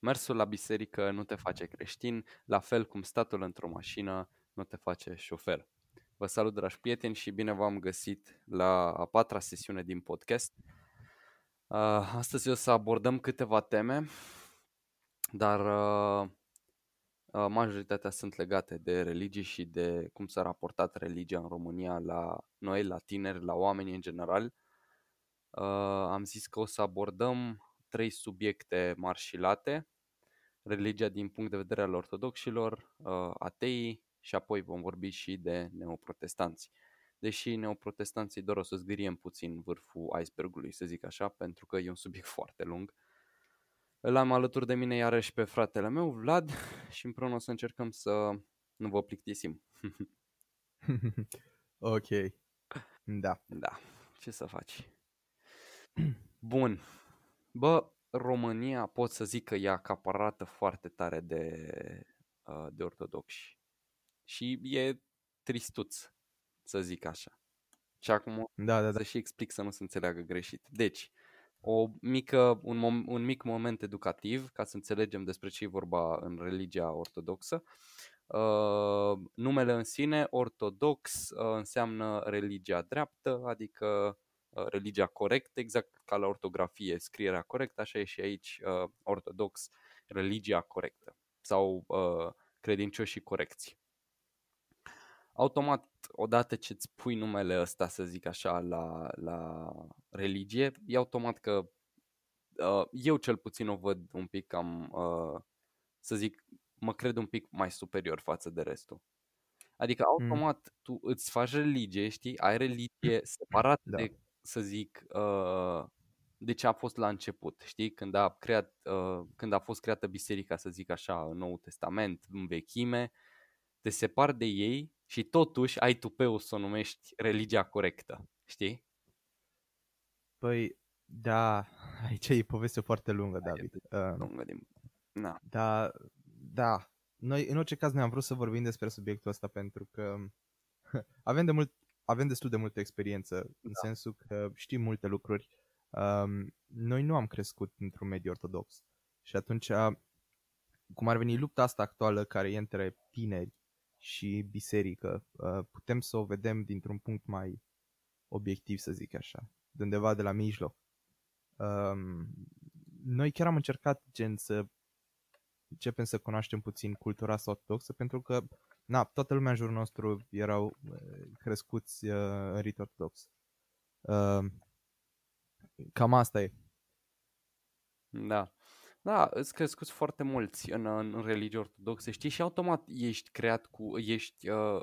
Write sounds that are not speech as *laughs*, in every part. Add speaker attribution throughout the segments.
Speaker 1: Mersul la biserică nu te face creștin, la fel cum statul într-o mașină nu te face șofer. Vă salut, dragi prieteni, și bine v-am găsit la a patra sesiune din podcast. Uh, astăzi o să abordăm câteva teme, dar uh, uh, majoritatea sunt legate de religie și de cum s-a raportat religia în România la noi, la tineri, la oameni în general. Am zis că o să abordăm trei subiecte marșilate, religia din punct de vedere al ortodoxilor, ateii și apoi vom vorbi și de neoprotestanți. Deși neoprotestanții doar o să zgâriem puțin vârful icebergului, să zic așa, pentru că e un subiect *laughs* foarte lung. Îl am alături de mine iarăși pe fratele meu, Vlad, *laughs* și împreună o să încercăm să nu vă plictisim. *laughs*
Speaker 2: ok. Da.
Speaker 1: Da. Ce să faci? *clears throat* Bun. Bă, România pot să zic că e acaparată foarte tare de, uh, de ortodoxi. Și e tristuț, să zic așa. Și acum
Speaker 2: da, da, da.
Speaker 1: să și explic să nu se înțeleagă greșit. Deci, o mică, un, mom, un mic moment educativ ca să înțelegem despre ce e vorba în religia ortodoxă. Uh, numele în sine, ortodox, uh, înseamnă religia dreaptă, adică uh, religia corectă, exact ca la ortografie, scrierea corectă, așa e și aici uh, ortodox, religia corectă sau uh, credincioșii corecți automat, odată ce îți pui numele ăsta, să zic așa, la, la religie, e automat că uh, eu cel puțin o văd un pic cam, uh, să zic, mă cred un pic mai superior față de restul. Adică mm. automat mm. tu îți faci religie, știi, ai religie *clears throat* separat da. de, să zic, uh, de ce a fost la început, știi, când a, creat, uh, când a fost creată biserica, să zic așa, în Noul Testament, în vechime, te separi de ei și totuși ai tupeu să o numești religia corectă, știi?
Speaker 2: Păi, da, *laughs* aici e poveste foarte lungă, David.
Speaker 1: Uh, lungă din...
Speaker 2: Na. Da, da. Noi, în orice caz, ne am vrut să vorbim despre subiectul ăsta pentru că *laughs* avem, de mult, avem destul de multă experiență, da. în sensul că știm multe lucruri. Um, noi nu am crescut într-un mediu ortodox și atunci, cum ar veni lupta asta actuală care e între tineri și biserică, uh, putem să o vedem dintr-un punct mai obiectiv, să zic așa, de undeva de la mijloc. Um, noi chiar am încercat gen să începem să cunoaștem puțin cultura ortodoxă pentru că na, toată lumea în jurul nostru erau uh, crescuți uh, în rit ortodox. Cam asta e.
Speaker 1: Da. Da, îți crescuți foarte mulți în, în religie ortodoxe, știi, și automat ești creat cu, ești uh,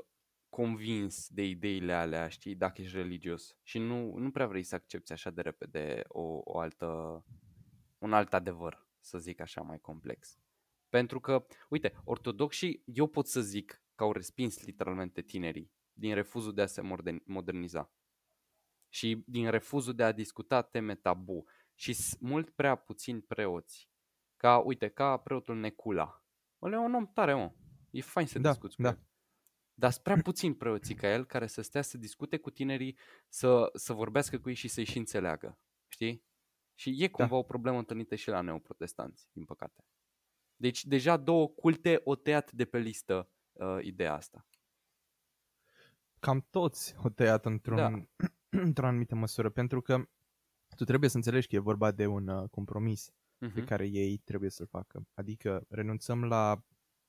Speaker 1: convins de ideile alea, știi, dacă ești religios și nu, nu prea vrei să accepti așa de repede o, o altă, un alt adevăr, să zic așa, mai complex. Pentru că, uite, ortodoxii, eu pot să zic că au respins literalmente tinerii din refuzul de a se moderniza și din refuzul de a discuta teme tabu și mult prea puțini preoți ca, uite, ca preotul Necula. Ăla e un om tare, mă. E fain să da, discuți cu da. el. Dar sunt prea puțin preoții ca el care să stea să discute cu tinerii, să, să vorbească cu ei și să-i și înțeleagă. Știi? Și e cumva da. o problemă întâlnită și la neoprotestanți, din păcate. Deci deja două culte o tăiat de pe listă uh, ideea asta.
Speaker 2: Cam toți o tăiat într-un, da. *clears throat* într-o anumită măsură, pentru că tu trebuie să înțelegi că e vorba de un uh, compromis uh-huh. pe care ei trebuie să-l facă. Adică renunțăm la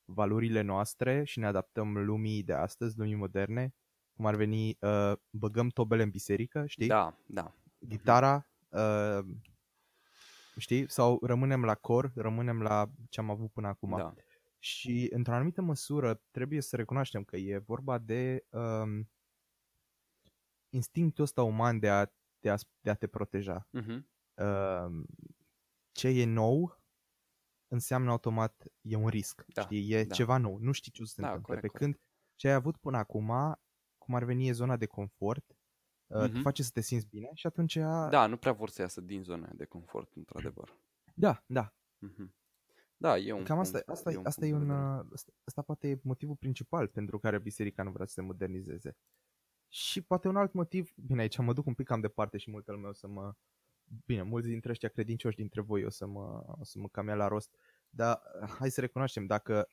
Speaker 2: valorile noastre și ne adaptăm lumii de astăzi, lumii moderne, cum ar veni, uh, băgăm tobele în biserică, știi?
Speaker 1: Da, da.
Speaker 2: Gitara, uh, știi? Sau rămânem la cor, rămânem la ce am avut până acum. Da. Și într-o anumită măsură trebuie să recunoaștem că e vorba de um, instinctul ăsta uman de a, de a, de a te proteja. Uh-huh. Uh, ce e nou înseamnă automat e un risc. Da, știi? E da. ceva nou. Nu știi ce o să se da, întâmple. Corect, Pe corect. când ce ai avut până acum, cum ar veni e zona de confort, uh-huh. te mhm. face să te simți bine și atunci...
Speaker 1: Da, nu prea vor să iasă din zona de confort, într-adevăr.
Speaker 2: Da, da.
Speaker 1: Uh-huh. Da, e un
Speaker 2: Cam asta, asta, e un, asta, e un asta, asta poate e motivul principal pentru care biserica nu vrea să se modernizeze. Și poate un alt motiv, bine aici mă duc un pic cam departe și multă lume o să mă Bine, mulți dintre ăștia credincioși dintre voi o să mă, o să mă cam ia la rost. Dar hai să recunoaștem, dacă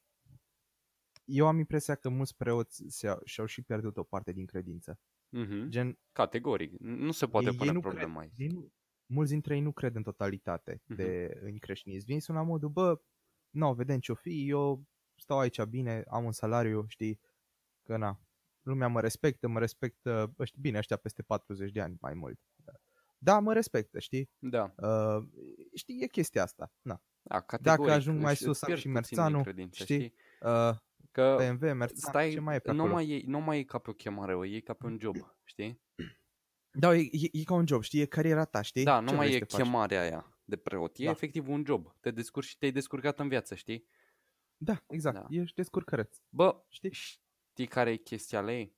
Speaker 2: eu am impresia că mulți preoți se-au, și-au și pierdut o parte din credință.
Speaker 1: Mhm.
Speaker 2: Gen,
Speaker 1: Categoric. Nu se poate
Speaker 2: ei,
Speaker 1: pune
Speaker 2: nu
Speaker 1: problema
Speaker 2: cred,
Speaker 1: aici.
Speaker 2: ei nu, mulți dintre ei nu cred în totalitate
Speaker 1: Mhm.
Speaker 2: de, în creștinism. Vin sunt la modul, bă, nu, vedem ce-o fi, eu stau aici bine, am un salariu, știi, că na, lumea mă respectă, mă respectă, ăștia, bine, ăștia peste 40 de ani mai mult. Da, mă respectă, știi?
Speaker 1: Da.
Speaker 2: Uh, știi, e chestia asta. Na.
Speaker 1: Da, categoric.
Speaker 2: ajung mai
Speaker 1: își-
Speaker 2: sus,
Speaker 1: îți
Speaker 2: am
Speaker 1: pierzi
Speaker 2: și
Speaker 1: puțin din
Speaker 2: Merțanu,
Speaker 1: credință,
Speaker 2: știi?
Speaker 1: știi?
Speaker 2: Uh,
Speaker 1: Că
Speaker 2: BMW, Merțan,
Speaker 1: stai,
Speaker 2: ce mai e pe
Speaker 1: nu
Speaker 2: acolo?
Speaker 1: mai, e, nu mai e ca pe o chemare, o iei ca pe un job, știi?
Speaker 2: Da, e, e, e ca un job, știi, e cariera ta, știi?
Speaker 1: Da, nu
Speaker 2: Ce
Speaker 1: mai
Speaker 2: vrei
Speaker 1: e
Speaker 2: să te faci?
Speaker 1: chemarea aia de preot. E
Speaker 2: Da.
Speaker 1: efectiv un job. Te descurci și te-ai descurcat în viață, știi?
Speaker 2: Da, exact,
Speaker 1: Da.
Speaker 2: ești descurcăreț,
Speaker 1: Bă,
Speaker 2: știi?
Speaker 1: știi care e chestia lei?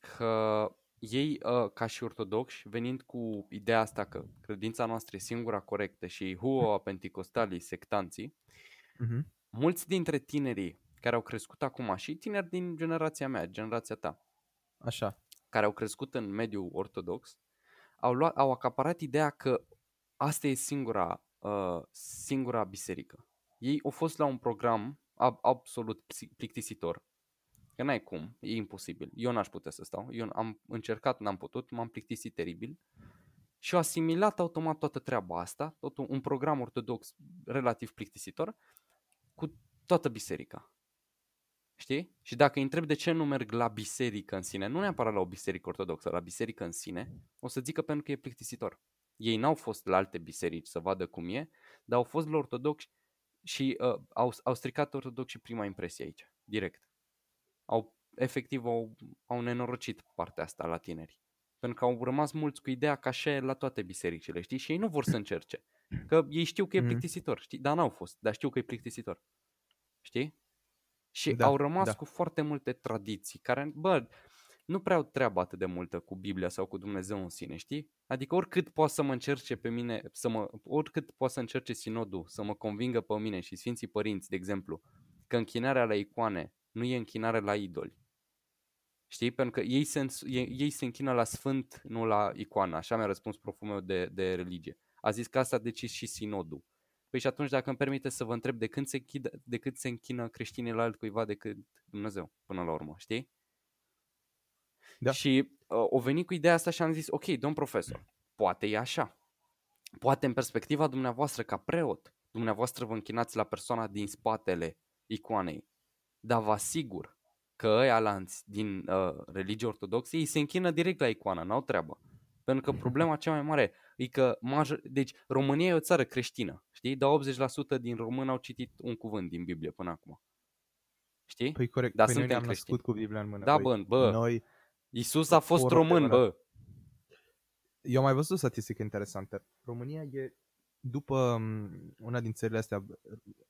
Speaker 1: Că ei, uh, ca și ortodoxi, venind cu ideea asta că credința noastră e singura corectă și huo *laughs* penticostalii, sectanții,
Speaker 2: Mhm.
Speaker 1: mulți dintre tinerii care au crescut acum și tineri din generația mea, generația ta,
Speaker 2: Așa.
Speaker 1: care au crescut în mediul ortodox, au, luat, au acaparat ideea că asta e singura, uh, singura biserică. Ei au fost la un program ab- absolut psi- plictisitor. Că n-ai cum, e imposibil. Eu n-aș putea să stau. Eu am încercat, n-am putut, m-am plictisit teribil. Și au asimilat automat toată treaba asta, tot un, un program ortodox relativ plictisitor, cu toată biserica. Știi? Și dacă îi întreb de ce nu merg la biserică în sine, nu neapărat la o biserică ortodoxă, la biserică în sine, o să zică pentru că e plictisitor. Ei n-au fost la alte biserici să vadă cum e, dar au fost la ortodoxi și uh, au, au stricat ortodoxii prima impresie aici, direct. Au, efectiv, au, au nenorocit partea asta la tineri. Pentru că au rămas mulți cu ideea că așa e la toate bisericile, știi? Și ei nu vor să încerce. Că ei știu că e
Speaker 2: Mhm.
Speaker 1: plictisitor, știi? Dar n-au fost, dar știu că e plictisitor. Știi? Și
Speaker 2: Da,
Speaker 1: au rămas
Speaker 2: da.
Speaker 1: cu foarte multe tradiții care, bă, nu prea au treabă atât de multă cu Biblia sau cu Dumnezeu în sine, știi? Adică oricât poate să mă încerce pe mine, să mă, oricât poate să încerce sinodul să mă convingă pe mine și Sfinții Părinți, de exemplu, că închinarea la icoane nu e închinare la idoli. Știi? Pentru că ei se, îns- ei, ei se închină la sfânt, nu la icoană. Așa mi-a răspuns proful meu de, de religie. A zis că asta a decis și sinodul. Păi și atunci dacă îmi permite să vă întreb de când se, închidă, de când se închină creștinii la altcuiva decât Dumnezeu, până la urmă, știi?
Speaker 2: Da.
Speaker 1: Și uh, o venit cu ideea asta și am zis, ok, domn profesor, poate e așa. Poate în perspectiva dumneavoastră ca preot, dumneavoastră vă închinați la persoana din spatele icoanei. Dar vă asigur că ăia lanți din uh, religie ortodoxă, ei se închină direct la icoană, n-au treabă. Pentru că problema cea mai mare e că major... deci România e o țară creștină, știi? Dar 80% din români au citit un cuvânt din Biblie până acum. Știi?
Speaker 2: Păi corect,
Speaker 1: Da,
Speaker 2: păi noi
Speaker 1: suntem
Speaker 2: ne-am
Speaker 1: creștini.
Speaker 2: născut cu Biblia în mână.
Speaker 1: da,
Speaker 2: băi.
Speaker 1: bă, bă,
Speaker 2: Noi,
Speaker 1: Iisus a fost
Speaker 2: o
Speaker 1: român,
Speaker 2: rotemără.
Speaker 1: bă.
Speaker 2: eu am mai văzut o statistică interesantă. România e după m, una din țările astea,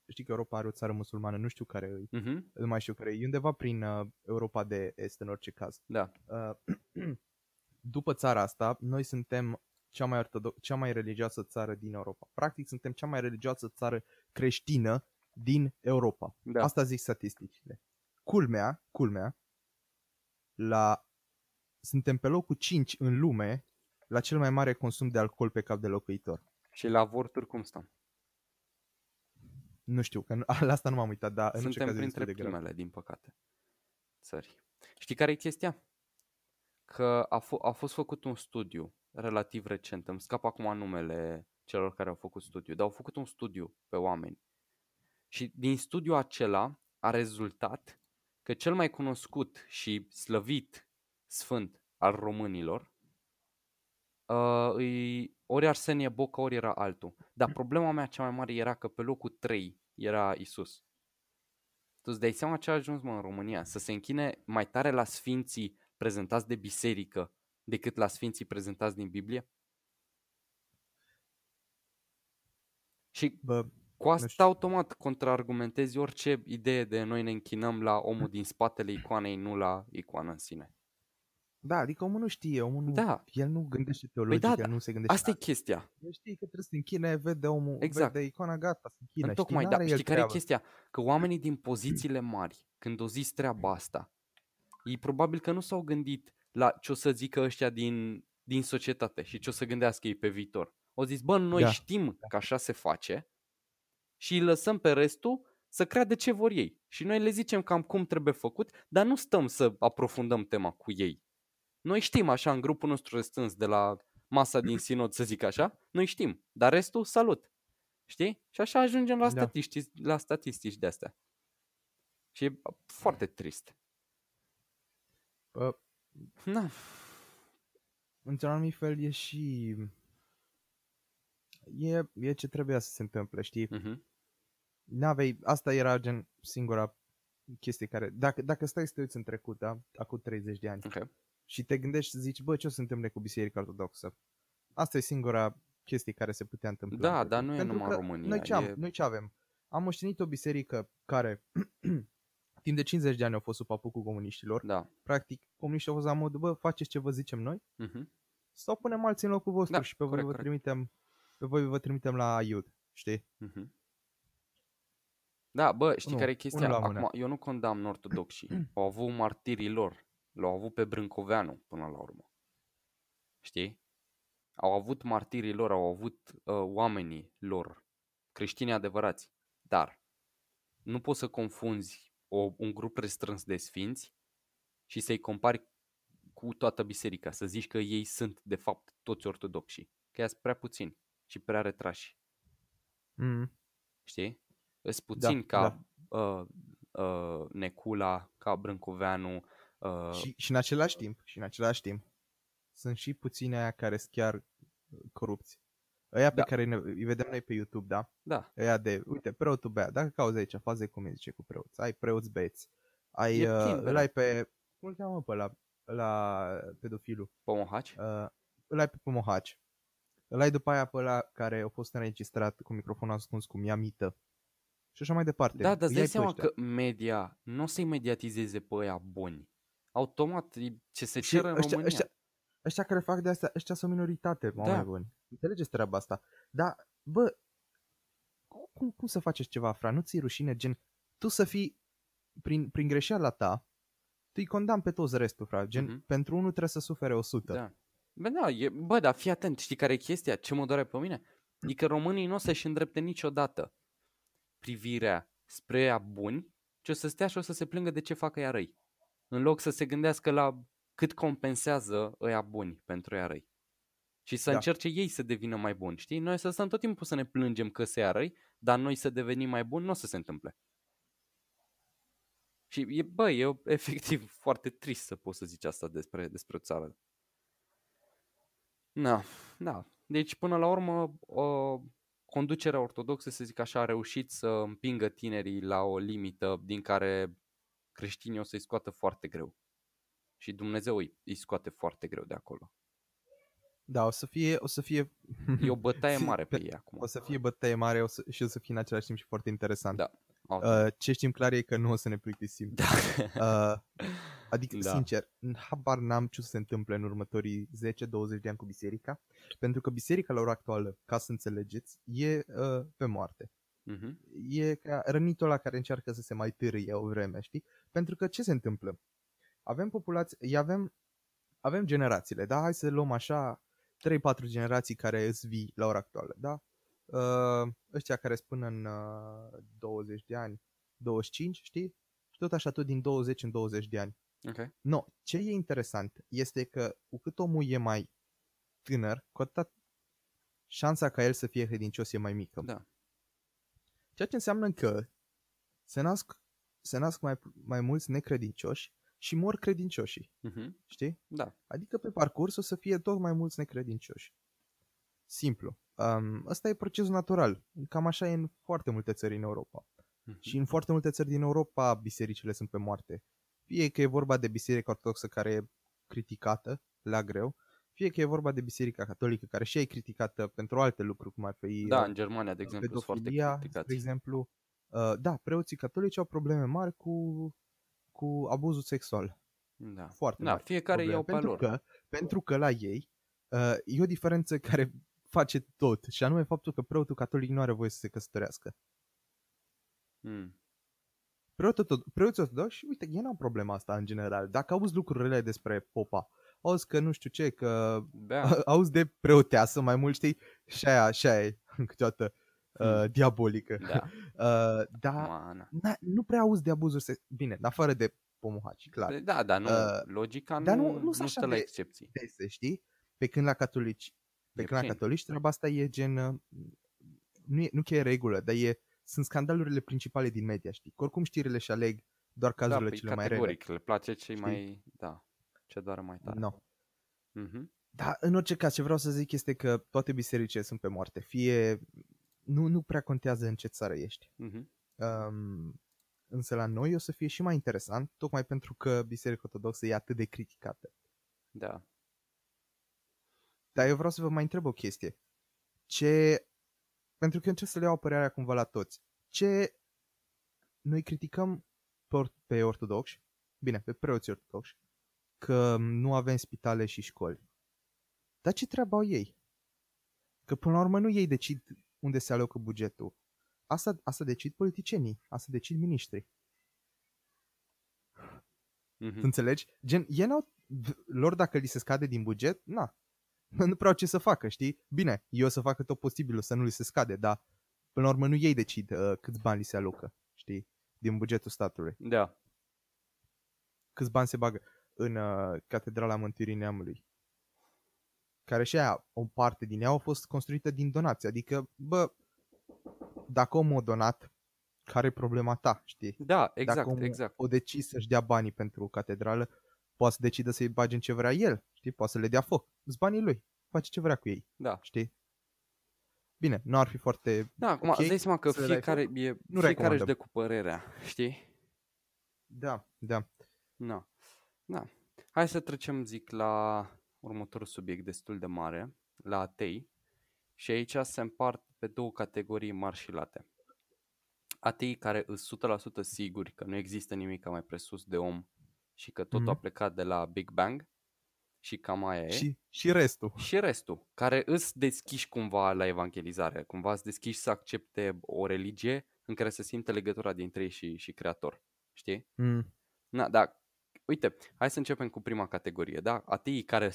Speaker 2: știi că Europa are o țară musulmană, nu știu care e,
Speaker 1: Mhm,
Speaker 2: nu mai știu care e, e undeva prin uh, Europa de Est în orice caz.
Speaker 1: da.
Speaker 2: Uh, *clears throat* după țara asta, noi suntem cea mai, ortodox, cea mai religioasă țară din Europa. Practic suntem cea mai religioasă țară creștină din Europa.
Speaker 1: Da.
Speaker 2: Asta zic statisticile. Culmea, culmea, la, suntem pe locul 5 în lume la cel mai mare consum de alcool pe cap de locuitor.
Speaker 1: Și la avorturi cum stăm?
Speaker 2: Nu știu, că nu, *laughs* la asta nu m-am uitat, dar în orice
Speaker 1: Suntem
Speaker 2: caz e
Speaker 1: printre
Speaker 2: destul de grav.
Speaker 1: primele, din păcate, țări. Știi care e chestia? Că a, f- a fost făcut un studiu relativ recent, îmi scap acum numele celor care au făcut studiu, dar au făcut un studiu pe oameni. Și din studiul acela a rezultat că cel mai cunoscut și slăvit sfânt al românilor uh, îi, ori Arsenie Boca, ori era altul. Dar problema mea cea mai mare era că pe locul 3 era Isus. Tu îți dai seama ce a ajuns mă în România? Să se închine mai tare la sfinții prezentați de biserică decât la sfinții prezentați din Biblie? Și
Speaker 2: Bă,
Speaker 1: cu asta
Speaker 2: știu.
Speaker 1: automat contraargumentezi orice idee de noi ne închinăm la omul din spatele icoanei, nu la icoană în sine.
Speaker 2: Da, adică omul nu știe, omul nu,
Speaker 1: Da.
Speaker 2: el nu gândește teologic,
Speaker 1: da,
Speaker 2: el
Speaker 1: da,
Speaker 2: nu se gândește
Speaker 1: Asta e
Speaker 2: la
Speaker 1: chestia.
Speaker 2: El știe că trebuie să se închine, vede omul,
Speaker 1: Exact.
Speaker 2: vede icona, gata, se închină.
Speaker 1: Întocmai,
Speaker 2: știi,
Speaker 1: da.
Speaker 2: N-are el
Speaker 1: Știi care e
Speaker 2: treabă.
Speaker 1: chestia? Că oamenii din pozițiile mari, când o zis treaba asta, ei probabil că nu s-au gândit la ce o să zică ăștia din, din societate și ce o să gândească ei pe viitor. Au zis, bă, noi
Speaker 2: Da.
Speaker 1: știm că așa se face și îi lăsăm pe restul să creadă ce vor ei. Și noi le zicem cam cum trebuie făcut, dar nu stăm să aprofundăm tema cu ei. Noi știm așa în grupul nostru restrâns de la masa din *clears throat* sinod, să zic așa, noi știm, dar restul salut. Știi? Și așa ajungem la
Speaker 2: Da.
Speaker 1: statistici, la statistici de astea. Și e foarte trist.
Speaker 2: Uh,
Speaker 1: Na,
Speaker 2: într-un anumit fel e și... E, e ce trebuia să se întâmple, știi?
Speaker 1: mhm,
Speaker 2: N-avei, asta era gen singura chestie care... Dacă, dacă stai să te uiți în trecut, da? Acum 30 de ani,
Speaker 1: ok.
Speaker 2: Și te gândești și zici, bă, ce o să se întâmple cu Biserica Ortodoxă? Asta e singura chestie care se putea întâmpla.
Speaker 1: Da,
Speaker 2: în
Speaker 1: dar
Speaker 2: trecut.
Speaker 1: nu e
Speaker 2: Pentru
Speaker 1: numai
Speaker 2: că
Speaker 1: în România,
Speaker 2: Noi ce, am,
Speaker 1: e-
Speaker 2: noi ce avem? Am moștenit o biserică care *clears throat* timp de 50 de ani au fost sub apucul comuniștilor.
Speaker 1: Da.
Speaker 2: Practic, comuniștii au fost la modul, bă, faceți ce vă zicem noi
Speaker 1: mhm.
Speaker 2: sau punem alții în locul vostru
Speaker 1: Da,
Speaker 2: și pe voi
Speaker 1: corect,
Speaker 2: vă
Speaker 1: corect.
Speaker 2: trimitem pe voi vă trimitem la iud, știi?
Speaker 1: Mhm. Da, bă, știi
Speaker 2: Unu-
Speaker 1: care e chestia?
Speaker 2: unul la mână.
Speaker 1: Acum, eu nu condamn ortodoxii. Au avut martirii lor. L-au avut pe Brâncoveanu până la urmă. Știi? Au avut martirii lor, au avut uh, oamenii lor, creștini adevărați. Dar nu poți să confunzi o, un grup restrâns de sfinți și să-i compari cu toată biserica, să zici că ei sunt de fapt toți ortodoxi. Că ea prea puțini și prea retrași.
Speaker 2: Mm.
Speaker 1: știi? Îs puțin
Speaker 2: Da,
Speaker 1: ca uh, uh, Necula, ca Brâncoveanu. Uh,
Speaker 2: Și, și în același timp, și în același timp, sunt și puțini aia care sunt chiar uh, corupți. Ăia pe
Speaker 1: Da.
Speaker 2: care ne, îi vedem noi pe YouTube, da?
Speaker 1: Da,
Speaker 2: Ăia de, uite, preotul bea, dacă cauzi aici, faze cum îi zice cu preoți, ai preoți beți, ai,
Speaker 1: E plin,
Speaker 2: uh,
Speaker 1: bă,
Speaker 2: îl
Speaker 1: da.
Speaker 2: ai pe, cum îl cheamă pe la, la pedofilul,
Speaker 1: Pomohaci.
Speaker 2: uh, îl ai pe Pomohaci, îl ai după aia pe ăla care a fost înregistrat cu microfonul ascuns cu miamită și așa mai departe.
Speaker 1: Da, dar îți
Speaker 2: Îi
Speaker 1: dai
Speaker 2: ai pe
Speaker 1: seama
Speaker 2: ăștia.
Speaker 1: că media nu o să-i mediatizeze pe ăia buni. Automat, e ce se
Speaker 2: Și
Speaker 1: cere în
Speaker 2: ăștia,
Speaker 1: România.
Speaker 2: ăștia, ăștia care fac de astea, ăștia sunt minoritate, oameni
Speaker 1: Da.
Speaker 2: buni. Înțelegeți treaba asta. Dar, bă, cum, cum să faceți ceva, fra? Nu ți rușine, gen, tu să fii, prin, prin greșeala ta, tu îi condamn pe toți restul, fra. Gen,
Speaker 1: Mhm.
Speaker 2: pentru unul trebuie să sufere 100.
Speaker 1: Da. Bă, da, e, bă, dar fii atent, știi care e chestia? Ce mă doare pe mine? E că românii nu o să-și îndrepte niciodată privirea spre ea buni, ci o să stea și o să se plângă de ce fac ea răi. În loc să se gândească la cât compensează ăia buni pentru ea răi. Și să
Speaker 2: Da.
Speaker 1: încerce ei să devină mai buni, știi? Noi să stăm tot timpul să ne plângem că se ia răi, dar noi să devenim mai buni nu o să se întâmple. Și e, bă, e *laughs* efectiv foarte trist să poți să zici asta despre, despre o țară. Da, da. Deci, până la urmă, o, conducerea ortodoxă, să zic așa, a reușit să împingă tinerii la o limită din care creștinii o să-i scoată foarte greu. Și Dumnezeu îi, îi scoate foarte greu de acolo.
Speaker 2: Da, o să fie, o să fie,
Speaker 1: E o *laughs* bătaie
Speaker 2: Si-
Speaker 1: mare pe
Speaker 2: pe-
Speaker 1: ei acum.
Speaker 2: o să fie bătaie mare o să, și o să fie în același timp și foarte interesant.
Speaker 1: Da. Au-
Speaker 2: Uh, ce știm clar e că nu o să ne plictisim.
Speaker 1: Da. *laughs*
Speaker 2: Uh, adică,
Speaker 1: Da.
Speaker 2: da. sincer, habar n-am ce o să se întâmple în următorii 10-20 de ani cu biserica, pentru că biserica la ora actuală, ca să înțelegeți, e uh, pe moarte.
Speaker 1: Mhm.
Speaker 2: E ca rănitul ăla care încearcă să se mai târâie o vreme, știi? Pentru că ce se întâmplă? Avem populație, avem, avem generațiile, da? Hai să luăm așa 3-4 generații care îți vii la ora actuală, da? Uh, ăștia care spun în uh, 20 de ani, 25, știi? Și tot așa, tot din 20 în 20 de ani.
Speaker 1: Ok.
Speaker 2: No, ce e interesant este că cu cât omul e mai tânăr, cu atât șansa ca el să fie credincios e mai mică.
Speaker 1: Da.
Speaker 2: Ceea ce înseamnă că se nasc, se nasc mai, mai mulți necredincioși și mor credincioșii,
Speaker 1: Mhm.
Speaker 2: știi?
Speaker 1: Da.
Speaker 2: Adică pe parcurs o să fie tot mai mulți necredincioși. Simplu. Um, ăsta e procesul natural. Cam așa e în foarte multe țări în Europa.
Speaker 1: Mhm.
Speaker 2: Și în foarte multe țări din Europa bisericile sunt pe moarte. Fie că e vorba de biserica ortodoxă care e criticată la greu, fie că e vorba de biserica catolică care și e criticată pentru alte lucruri, cum ar fi
Speaker 1: Da,
Speaker 2: uh,
Speaker 1: în Germania, de exemplu, sunt foarte
Speaker 2: pedofilia,
Speaker 1: criticați.
Speaker 2: de exemplu. Uh, da, preoții catolici au probleme mari cu, cu abuzul sexual.
Speaker 1: Da.
Speaker 2: Foarte
Speaker 1: Da,
Speaker 2: mari
Speaker 1: fiecare
Speaker 2: probleme.
Speaker 1: iau pe
Speaker 2: pentru
Speaker 1: lor.
Speaker 2: Că, pentru că la ei uh, e o diferență care face tot, și anume faptul că preotul catolic nu are voie să se căsătorească.
Speaker 1: Mm.
Speaker 2: Preotul, tot- preoții ortodoxi, uite, ei n-au problema asta în general. Dacă auzi lucrurile despre popa, auzi că nu știu ce, că
Speaker 1: Da. *laughs*
Speaker 2: auzi de preoteasă mai mult, știi, și aia, și aia e *laughs* câteodată. Uh,
Speaker 1: Hmm.
Speaker 2: diabolică.
Speaker 1: Da. *laughs*
Speaker 2: Uh, dar
Speaker 1: Mana.
Speaker 2: na, nu prea auzi de abuzuri. Se... Bine, în afară de Pomohaci, clar.
Speaker 1: Da, dar nu,
Speaker 2: Uh,
Speaker 1: logica
Speaker 2: dar
Speaker 1: nu,
Speaker 2: nu- nu
Speaker 1: nu,
Speaker 2: sunt
Speaker 1: stă
Speaker 2: așa
Speaker 1: la
Speaker 2: de-
Speaker 1: excepții.
Speaker 2: Dese, știi? Pe când la catolici, pe
Speaker 1: E
Speaker 2: când la
Speaker 1: puțin.
Speaker 2: catolici treaba asta e gen... uh, Nu, e, nu că e regulă, dar e, sunt scandalurile principale din media, știi? Că oricum știrile și aleg doar
Speaker 1: Da,
Speaker 2: cazurile
Speaker 1: păi
Speaker 2: cele mai rele.
Speaker 1: categoric, le place cei
Speaker 2: Știi?
Speaker 1: mai, da, ce doare mai tare.
Speaker 2: No.
Speaker 1: Mhm.
Speaker 2: Dar în orice caz, ce vreau să zic este că toate bisericile sunt pe moarte. Fie... Nu, nu prea contează în ce țară ești.
Speaker 1: Mhm.
Speaker 2: Um, însă la noi o să fie și mai interesant, tocmai pentru că Biserica Ortodoxă e atât de criticată.
Speaker 1: Da.
Speaker 2: Dar eu vreau să vă mai întreb o chestie. Ce... Pentru că eu încerc să le iau apărarea cumva la toți. Ce... Noi criticăm pe, or- pe ortodoxi, bine, pe preoții ortodoxi, că nu avem spitale și școli. Dar ce treabă au ei? Că până la urmă nu ei decid unde se alocă bugetul. Asta, asta decid politicienii, asta decid miniștrii.
Speaker 1: Mhm.
Speaker 2: Tu înțelegi? Gen, ei n-au, lor dacă li se scade din buget, na, *laughs* nu prea au ce să facă, știi? Bine, eu o să facă tot posibilul să nu li se scade, dar până la urmă nu ei decid uh, câți bani li se alocă, știi? Din bugetul statului.
Speaker 1: Da.
Speaker 2: Câți bani se bagă în uh, Catedrala Mântuirii Neamului. Care și aia, o parte din ea a fost construită din donație. Adică, bă, dacă omul a donat, care e problema ta, știi?
Speaker 1: Da, exact,
Speaker 2: Dacă omul
Speaker 1: exact.
Speaker 2: o decis să-și dea banii pentru catedrală, poate să decidă să-i bage în ce vrea el, știi? Poate să le dea foc. Sunt banii lui. Face ce vrea cu ei,
Speaker 1: Da.
Speaker 2: știi? Bine, nu ar fi foarte...
Speaker 1: Da, acum
Speaker 2: ok
Speaker 1: îți dai seama că
Speaker 2: să le dai
Speaker 1: fiecare,
Speaker 2: foc.
Speaker 1: e,
Speaker 2: Nu
Speaker 1: fiecare își
Speaker 2: recomandăm.
Speaker 1: dă cu părerea, știi?
Speaker 2: Da, da.
Speaker 1: Da. Da. Hai să trecem, zic, la următorul subiect destul de mare, la atei. Și aici se împart pe două categorii mari și late. Ateii care sunt 100% siguri că nu există nimic mai presus de om și că totul a
Speaker 2: Mhm.
Speaker 1: plecat de la Big Bang și cam aia e.
Speaker 2: Și, și restul.
Speaker 1: Și restul, care îți deschiși cumva la evangelizare, cumva îți deschiși să accepte o religie în care se simte legătura dintre ei și, și creator. Știi?
Speaker 2: Mm.
Speaker 1: Na, da, uite, hai să începem cu prima categorie, da? Ateii care 100%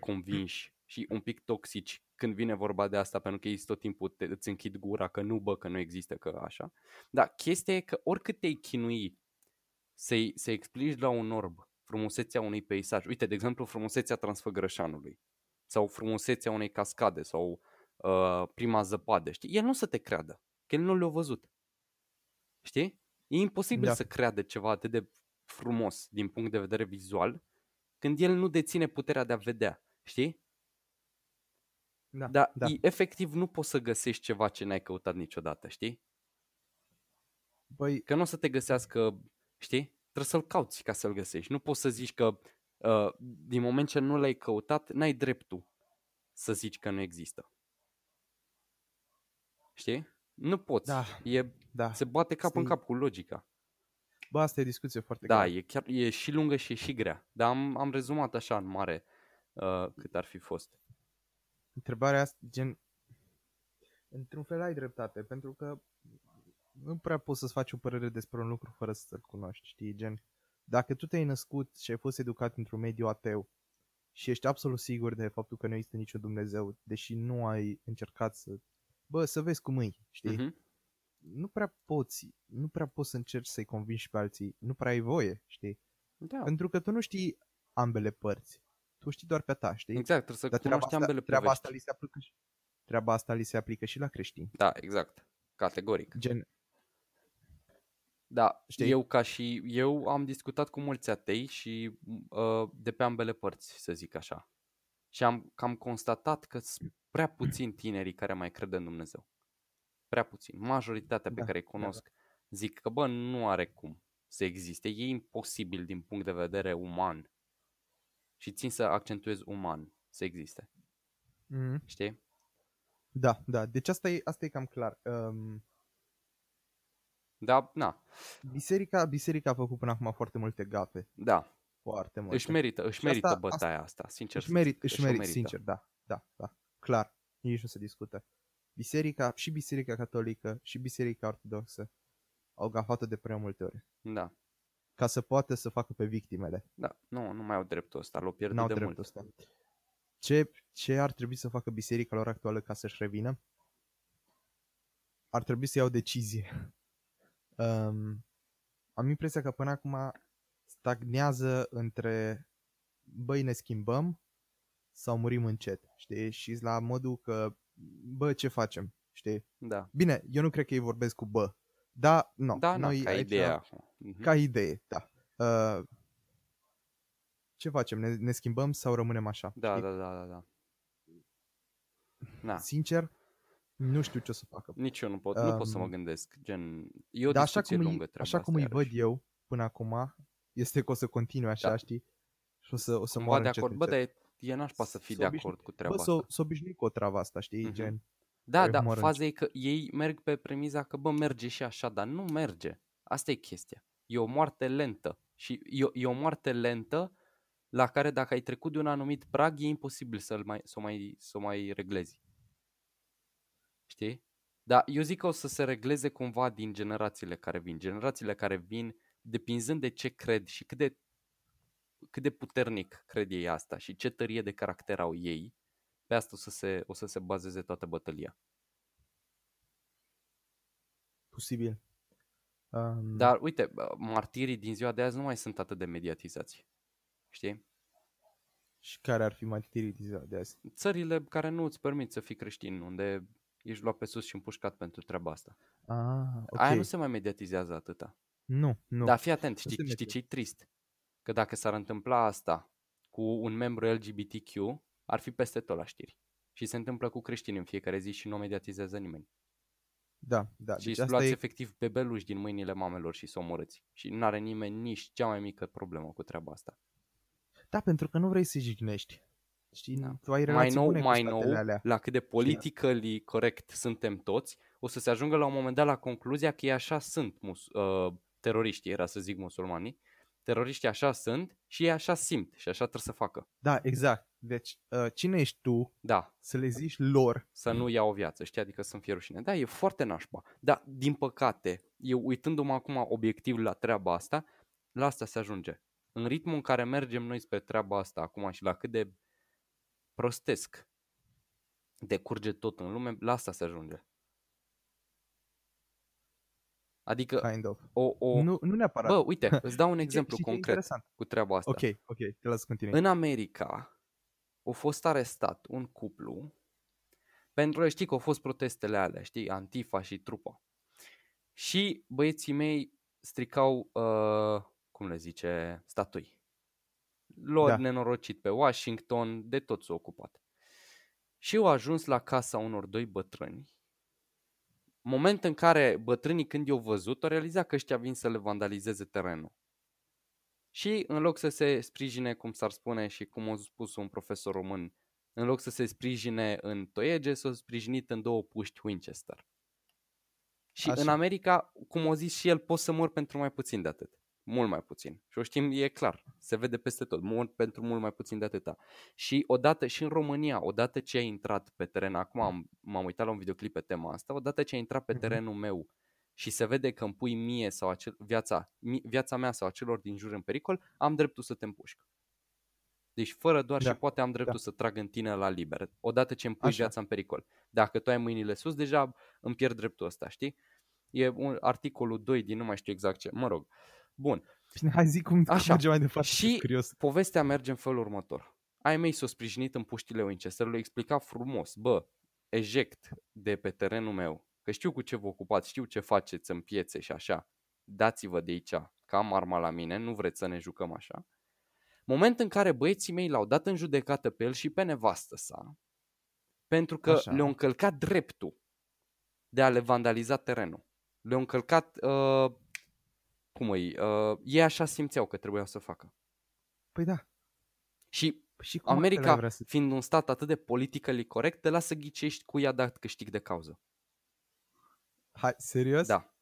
Speaker 1: convinși și un pic toxici când vine vorba de asta, pentru că ei tot timpul te, îți închid gura că nu, bă, că nu există, că așa. Da, chestia e că oricât te-ai chinui să-i, să explici la un orb frumusețea unui peisaj, uite, de exemplu, frumusețea Transfăgărășanului, sau frumusețea unei cascade, sau uh, prima zăpadă, știi? El nu să te creadă, că el nu le-a văzut. Știi? E imposibil
Speaker 2: Da.
Speaker 1: să creadă ceva atât de frumos din punct de vedere vizual când el nu deține puterea de a vedea. Știi?
Speaker 2: Da,
Speaker 1: Dar
Speaker 2: da.
Speaker 1: e, efectiv nu poți să găsești ceva ce n-ai căutat niciodată, știi?
Speaker 2: Băi,
Speaker 1: Că nu o să te găsească, știi? Trebuie să-l cauți ca să-l găsești. Nu poți să zici că uh, din moment ce nu l-ai căutat, n-ai dreptul să zici că nu există. Știi? Nu poți.
Speaker 2: Da.
Speaker 1: E,
Speaker 2: da.
Speaker 1: se bate cap în
Speaker 2: Asta e-
Speaker 1: cap cu logica.
Speaker 2: Bă, asta e discuție foarte
Speaker 1: Da,
Speaker 2: grea.
Speaker 1: e chiar e și lungă și e și grea. Dar am, am rezumat așa în mare uh, cât ar fi fost.
Speaker 2: Întrebarea asta, gen, într-un fel ai dreptate, pentru că nu prea poți să-ți faci o părere despre un lucru fără să-l cunoști, știi, gen, dacă tu te-ai născut și ai fost educat într-un mediu ateu și ești absolut sigur de faptul că nu există niciun Dumnezeu, deși nu ai încercat să, bă, să vezi cum îi, știi,
Speaker 1: Mhm.
Speaker 2: Nu prea poți, nu prea poți să încerci să-i convingi pe alții, nu prea ai voie, știi,
Speaker 1: Da.
Speaker 2: pentru că tu nu știi ambele părți, tu știi doar pe a ta, știi?
Speaker 1: Exact, trebuie să
Speaker 2: Dar treaba
Speaker 1: cunoști
Speaker 2: asta,
Speaker 1: ambele
Speaker 2: treaba
Speaker 1: povești.
Speaker 2: asta li se aplică și treaba asta li se aplică și la creștini.
Speaker 1: Da, exact. Categoric.
Speaker 2: Gen,
Speaker 1: Da,
Speaker 2: Știi?
Speaker 1: eu ca și eu am discutat cu mulți atei și uh, de pe ambele părți, să zic așa. Și am cam constatat că sunt prea puțini tinerii care mai cred în Dumnezeu. Prea puțin. Majoritatea pe
Speaker 2: Da,
Speaker 1: care îi
Speaker 2: da,
Speaker 1: cunosc zic că, bă, nu are cum să existe. E imposibil din punct de vedere uman. Și țin să accentuez uman să existe.
Speaker 2: mm,
Speaker 1: Știi?
Speaker 2: da, da, deci asta e, asta e cam clar. Um,
Speaker 1: Da, na,
Speaker 2: biserica, biserica a făcut până acum foarte multe gafe,
Speaker 1: da.
Speaker 2: foarte multe.
Speaker 1: Își merită, își
Speaker 2: Și
Speaker 1: merită
Speaker 2: asta-
Speaker 1: bătaia asta, sincer.
Speaker 2: își
Speaker 1: să
Speaker 2: merit,
Speaker 1: zic,
Speaker 2: își
Speaker 1: o
Speaker 2: merit, sincer, da, da, da, clar, nici nu se discută. Biserica, și biserica catolică, și biserica ortodoxă au gafat de prea multe ori.
Speaker 1: Da,
Speaker 2: Ca să poată să facă pe victimele.
Speaker 1: da, nu, nu mai au dreptul ăsta, l-au pierdut
Speaker 2: N-au
Speaker 1: de
Speaker 2: dreptul
Speaker 1: mult.
Speaker 2: ăsta. Ce, ce ar trebui să facă biserica lor actuală ca să-și revină? ar trebui să iau decizie. *laughs* Um, am impresia că până acum stagnează între băi ne schimbăm sau murim încet, știi? Și la modul că bă, ce facem, știi?
Speaker 1: Da.
Speaker 2: Bine, eu nu cred că ei vorbesc cu bă. Da, nu.
Speaker 1: Da,
Speaker 2: noi
Speaker 1: na, ca
Speaker 2: aici,
Speaker 1: idee. Mhm.
Speaker 2: Ca idee, da. Uh, ce facem? Ne, ne schimbăm sau rămânem așa?
Speaker 1: Da,
Speaker 2: știi?
Speaker 1: da, da, da, da. Na,
Speaker 2: Sincer, nu știu ce o să facă.
Speaker 1: nici eu nu pot, nu pot să mă
Speaker 2: Um,
Speaker 1: gândesc. Gen, e o
Speaker 2: Dar așa
Speaker 1: discuție
Speaker 2: cum,
Speaker 1: lungă
Speaker 2: îi,
Speaker 1: treaba
Speaker 2: așa cum
Speaker 1: asta,
Speaker 2: îi văd
Speaker 1: iarăși.
Speaker 2: eu până acum, este că o să continue așa,
Speaker 1: Da.
Speaker 2: știi? Și o să, o să
Speaker 1: Cumva
Speaker 2: moară
Speaker 1: de
Speaker 2: încet,
Speaker 1: acord. Bă, dar
Speaker 2: încet.
Speaker 1: E, e nașpa să fii
Speaker 2: S-o
Speaker 1: de
Speaker 2: obișnu-
Speaker 1: acord cu treaba
Speaker 2: Bă,
Speaker 1: asta.
Speaker 2: s-o, s-o obișnui cu o treaba asta, știi?
Speaker 1: Mhm.
Speaker 2: Gen,
Speaker 1: Da,
Speaker 2: care
Speaker 1: da,
Speaker 2: moară
Speaker 1: faza e că ei merg pe premiza că, bă, merge și așa, dar nu merge. Asta e chestia. E o moarte lentă. Și e, o- e o moarte lentă la care dacă ai trecut de un anumit prag, e imposibil să-l mai, să o mai, să o mai reglezi. Știi? Dar eu zic că o să se regleze cumva din generațiile care vin. Generațiile care vin, depinzând de ce cred și cât de, cât de puternic cred ei asta și ce tărie de caracter au ei, pe asta o să se, o să se bazeze toată bătălia.
Speaker 2: posibil. Um,
Speaker 1: Dar uite, bă, martirii din ziua de azi nu mai sunt atât de mediatizați. Știi?
Speaker 2: Și care ar fi martirii din ziua de azi?
Speaker 1: Țările care nu îți permit să fii creștin, unde ești luat pe sus și împușcat pentru treaba asta.
Speaker 2: Ah, ok.
Speaker 1: Aia nu se mai mediatizează atâta.
Speaker 2: Nu, nu.
Speaker 1: Dar fii atent,
Speaker 2: Nu
Speaker 1: știi,
Speaker 2: se
Speaker 1: știi
Speaker 2: media-
Speaker 1: ce-i trist? Că dacă s-ar întâmpla asta cu un membru LGBTQ, ar fi peste tot la știri. Și se întâmplă cu creștini în fiecare zi și nu o mediatizează nimeni.
Speaker 2: Da, da.
Speaker 1: și
Speaker 2: Deci
Speaker 1: îți
Speaker 2: asta
Speaker 1: luați
Speaker 2: e...
Speaker 1: efectiv bebeluși din mâinile mamelor și să omorâți. Și nu are nimeni nici cea mai mică problemă cu treaba asta.
Speaker 2: Da, pentru că nu vrei să jignești. Știi,
Speaker 1: Da.
Speaker 2: tu ai
Speaker 1: mai
Speaker 2: relații
Speaker 1: nou,
Speaker 2: bune cu
Speaker 1: mai
Speaker 2: statele
Speaker 1: nou,
Speaker 2: alea.
Speaker 1: la cât de politically corect suntem toți, o să se ajungă la un moment dat la concluzia că ei așa sunt mus- uh, teroriștii, era să zic musulmanii, teroriștii așa sunt și ei așa simt și așa trebuie să facă.
Speaker 2: Da, exact. Deci, uh, cine ești tu
Speaker 1: Da,
Speaker 2: să le zici lor?
Speaker 1: să nu ia o viață, știi? Adică să-mi fie rușine. Da, e foarte nașpa. Dar, din păcate, eu uitându-mă acum obiectiv la treaba asta, la asta se ajunge. În ritmul în care mergem noi spre treaba asta acum și la cât de prostesc decurge tot în lume, la asta se ajunge. Adică,
Speaker 2: Kind of.
Speaker 1: o, o...
Speaker 2: Nu, nu neapărat.
Speaker 1: Bă, uite, *laughs* îți dau un
Speaker 2: Și ce-
Speaker 1: exemplu
Speaker 2: și ce
Speaker 1: concret
Speaker 2: interesant.
Speaker 1: cu treaba asta.
Speaker 2: Ok, ok, te las să continui.
Speaker 1: În America a fost arestat un cuplu pentru că știi că au fost protestele alea, știi, Antifa și trupa. Și băieții mei stricau, uh, cum le zice, statui. Lor
Speaker 2: Da.
Speaker 1: da. nenorocit pe Washington, de tot s-au ocupat. Și au ajuns la casa unor doi bătrâni. Moment în care bătrânii când i-au văzut, au realizat că ăștia vin să le vandalizeze terenul. Și în loc să se sprijine, cum s-ar spune și cum a spus un profesor român, în loc să se sprijine în toiege, s-au sprijinit în două puști Winchester. Și
Speaker 2: Așa.
Speaker 1: în America, cum o zis și el, poți să mor pentru mai puțin de atât. Mult mai puțin. Și o știm, e clar. Se vede peste tot. Mor pentru mult mai puțin de atâta. Și odată, și în România, odată ce ai intrat pe teren, acum am, m-am uitat la un videoclip pe tema asta, odată ce ai intrat pe
Speaker 2: Mhm.
Speaker 1: terenul meu și se vede că îmi pui mie sau acel, viața, mi, viața mea sau a celor din jur în pericol, am dreptul să te împușc. Deci fără doar
Speaker 2: Da,
Speaker 1: și poate am dreptul să trag în tine la liber, odată ce îmi pui
Speaker 2: Așa.
Speaker 1: viața în pericol. Dacă tu ai mâinile sus, deja îmi pierd dreptul ăsta, știi? E un articolul 2 din nu mai știu exact ce, mă rog. Bun,
Speaker 2: Bine, hai zic cum, cum
Speaker 1: Așa.
Speaker 2: merge mai departe.
Speaker 1: Și-
Speaker 2: sunt curios.
Speaker 1: povestea merge în felul următor. Ai mei s-au sprijinit în puștile Winchester, le-au explicat frumos, bă, eject de pe terenul meu, că știu cu ce vă ocupați, știu ce faceți în piețe și așa, dați-vă de aici, că am arma la mine, nu vreți să ne jucăm așa. Moment în care băieții mei l-au dat în judecată pe el și pe nevastă sa, pentru că
Speaker 2: Așa.
Speaker 1: le-au încălcat dreptul de a le vandaliza terenul. Le-au încălcat, uh, cum îi, uh, ei așa simțeau că trebuiau să facă.
Speaker 2: Păi da.
Speaker 1: Și
Speaker 2: Și cum altfel ai
Speaker 1: America,
Speaker 2: vrea să...
Speaker 1: fiind un stat atât de politically corect, te lasă ghicești cu i-a dat câștig de cauză.
Speaker 2: Hai, serios?
Speaker 1: Da.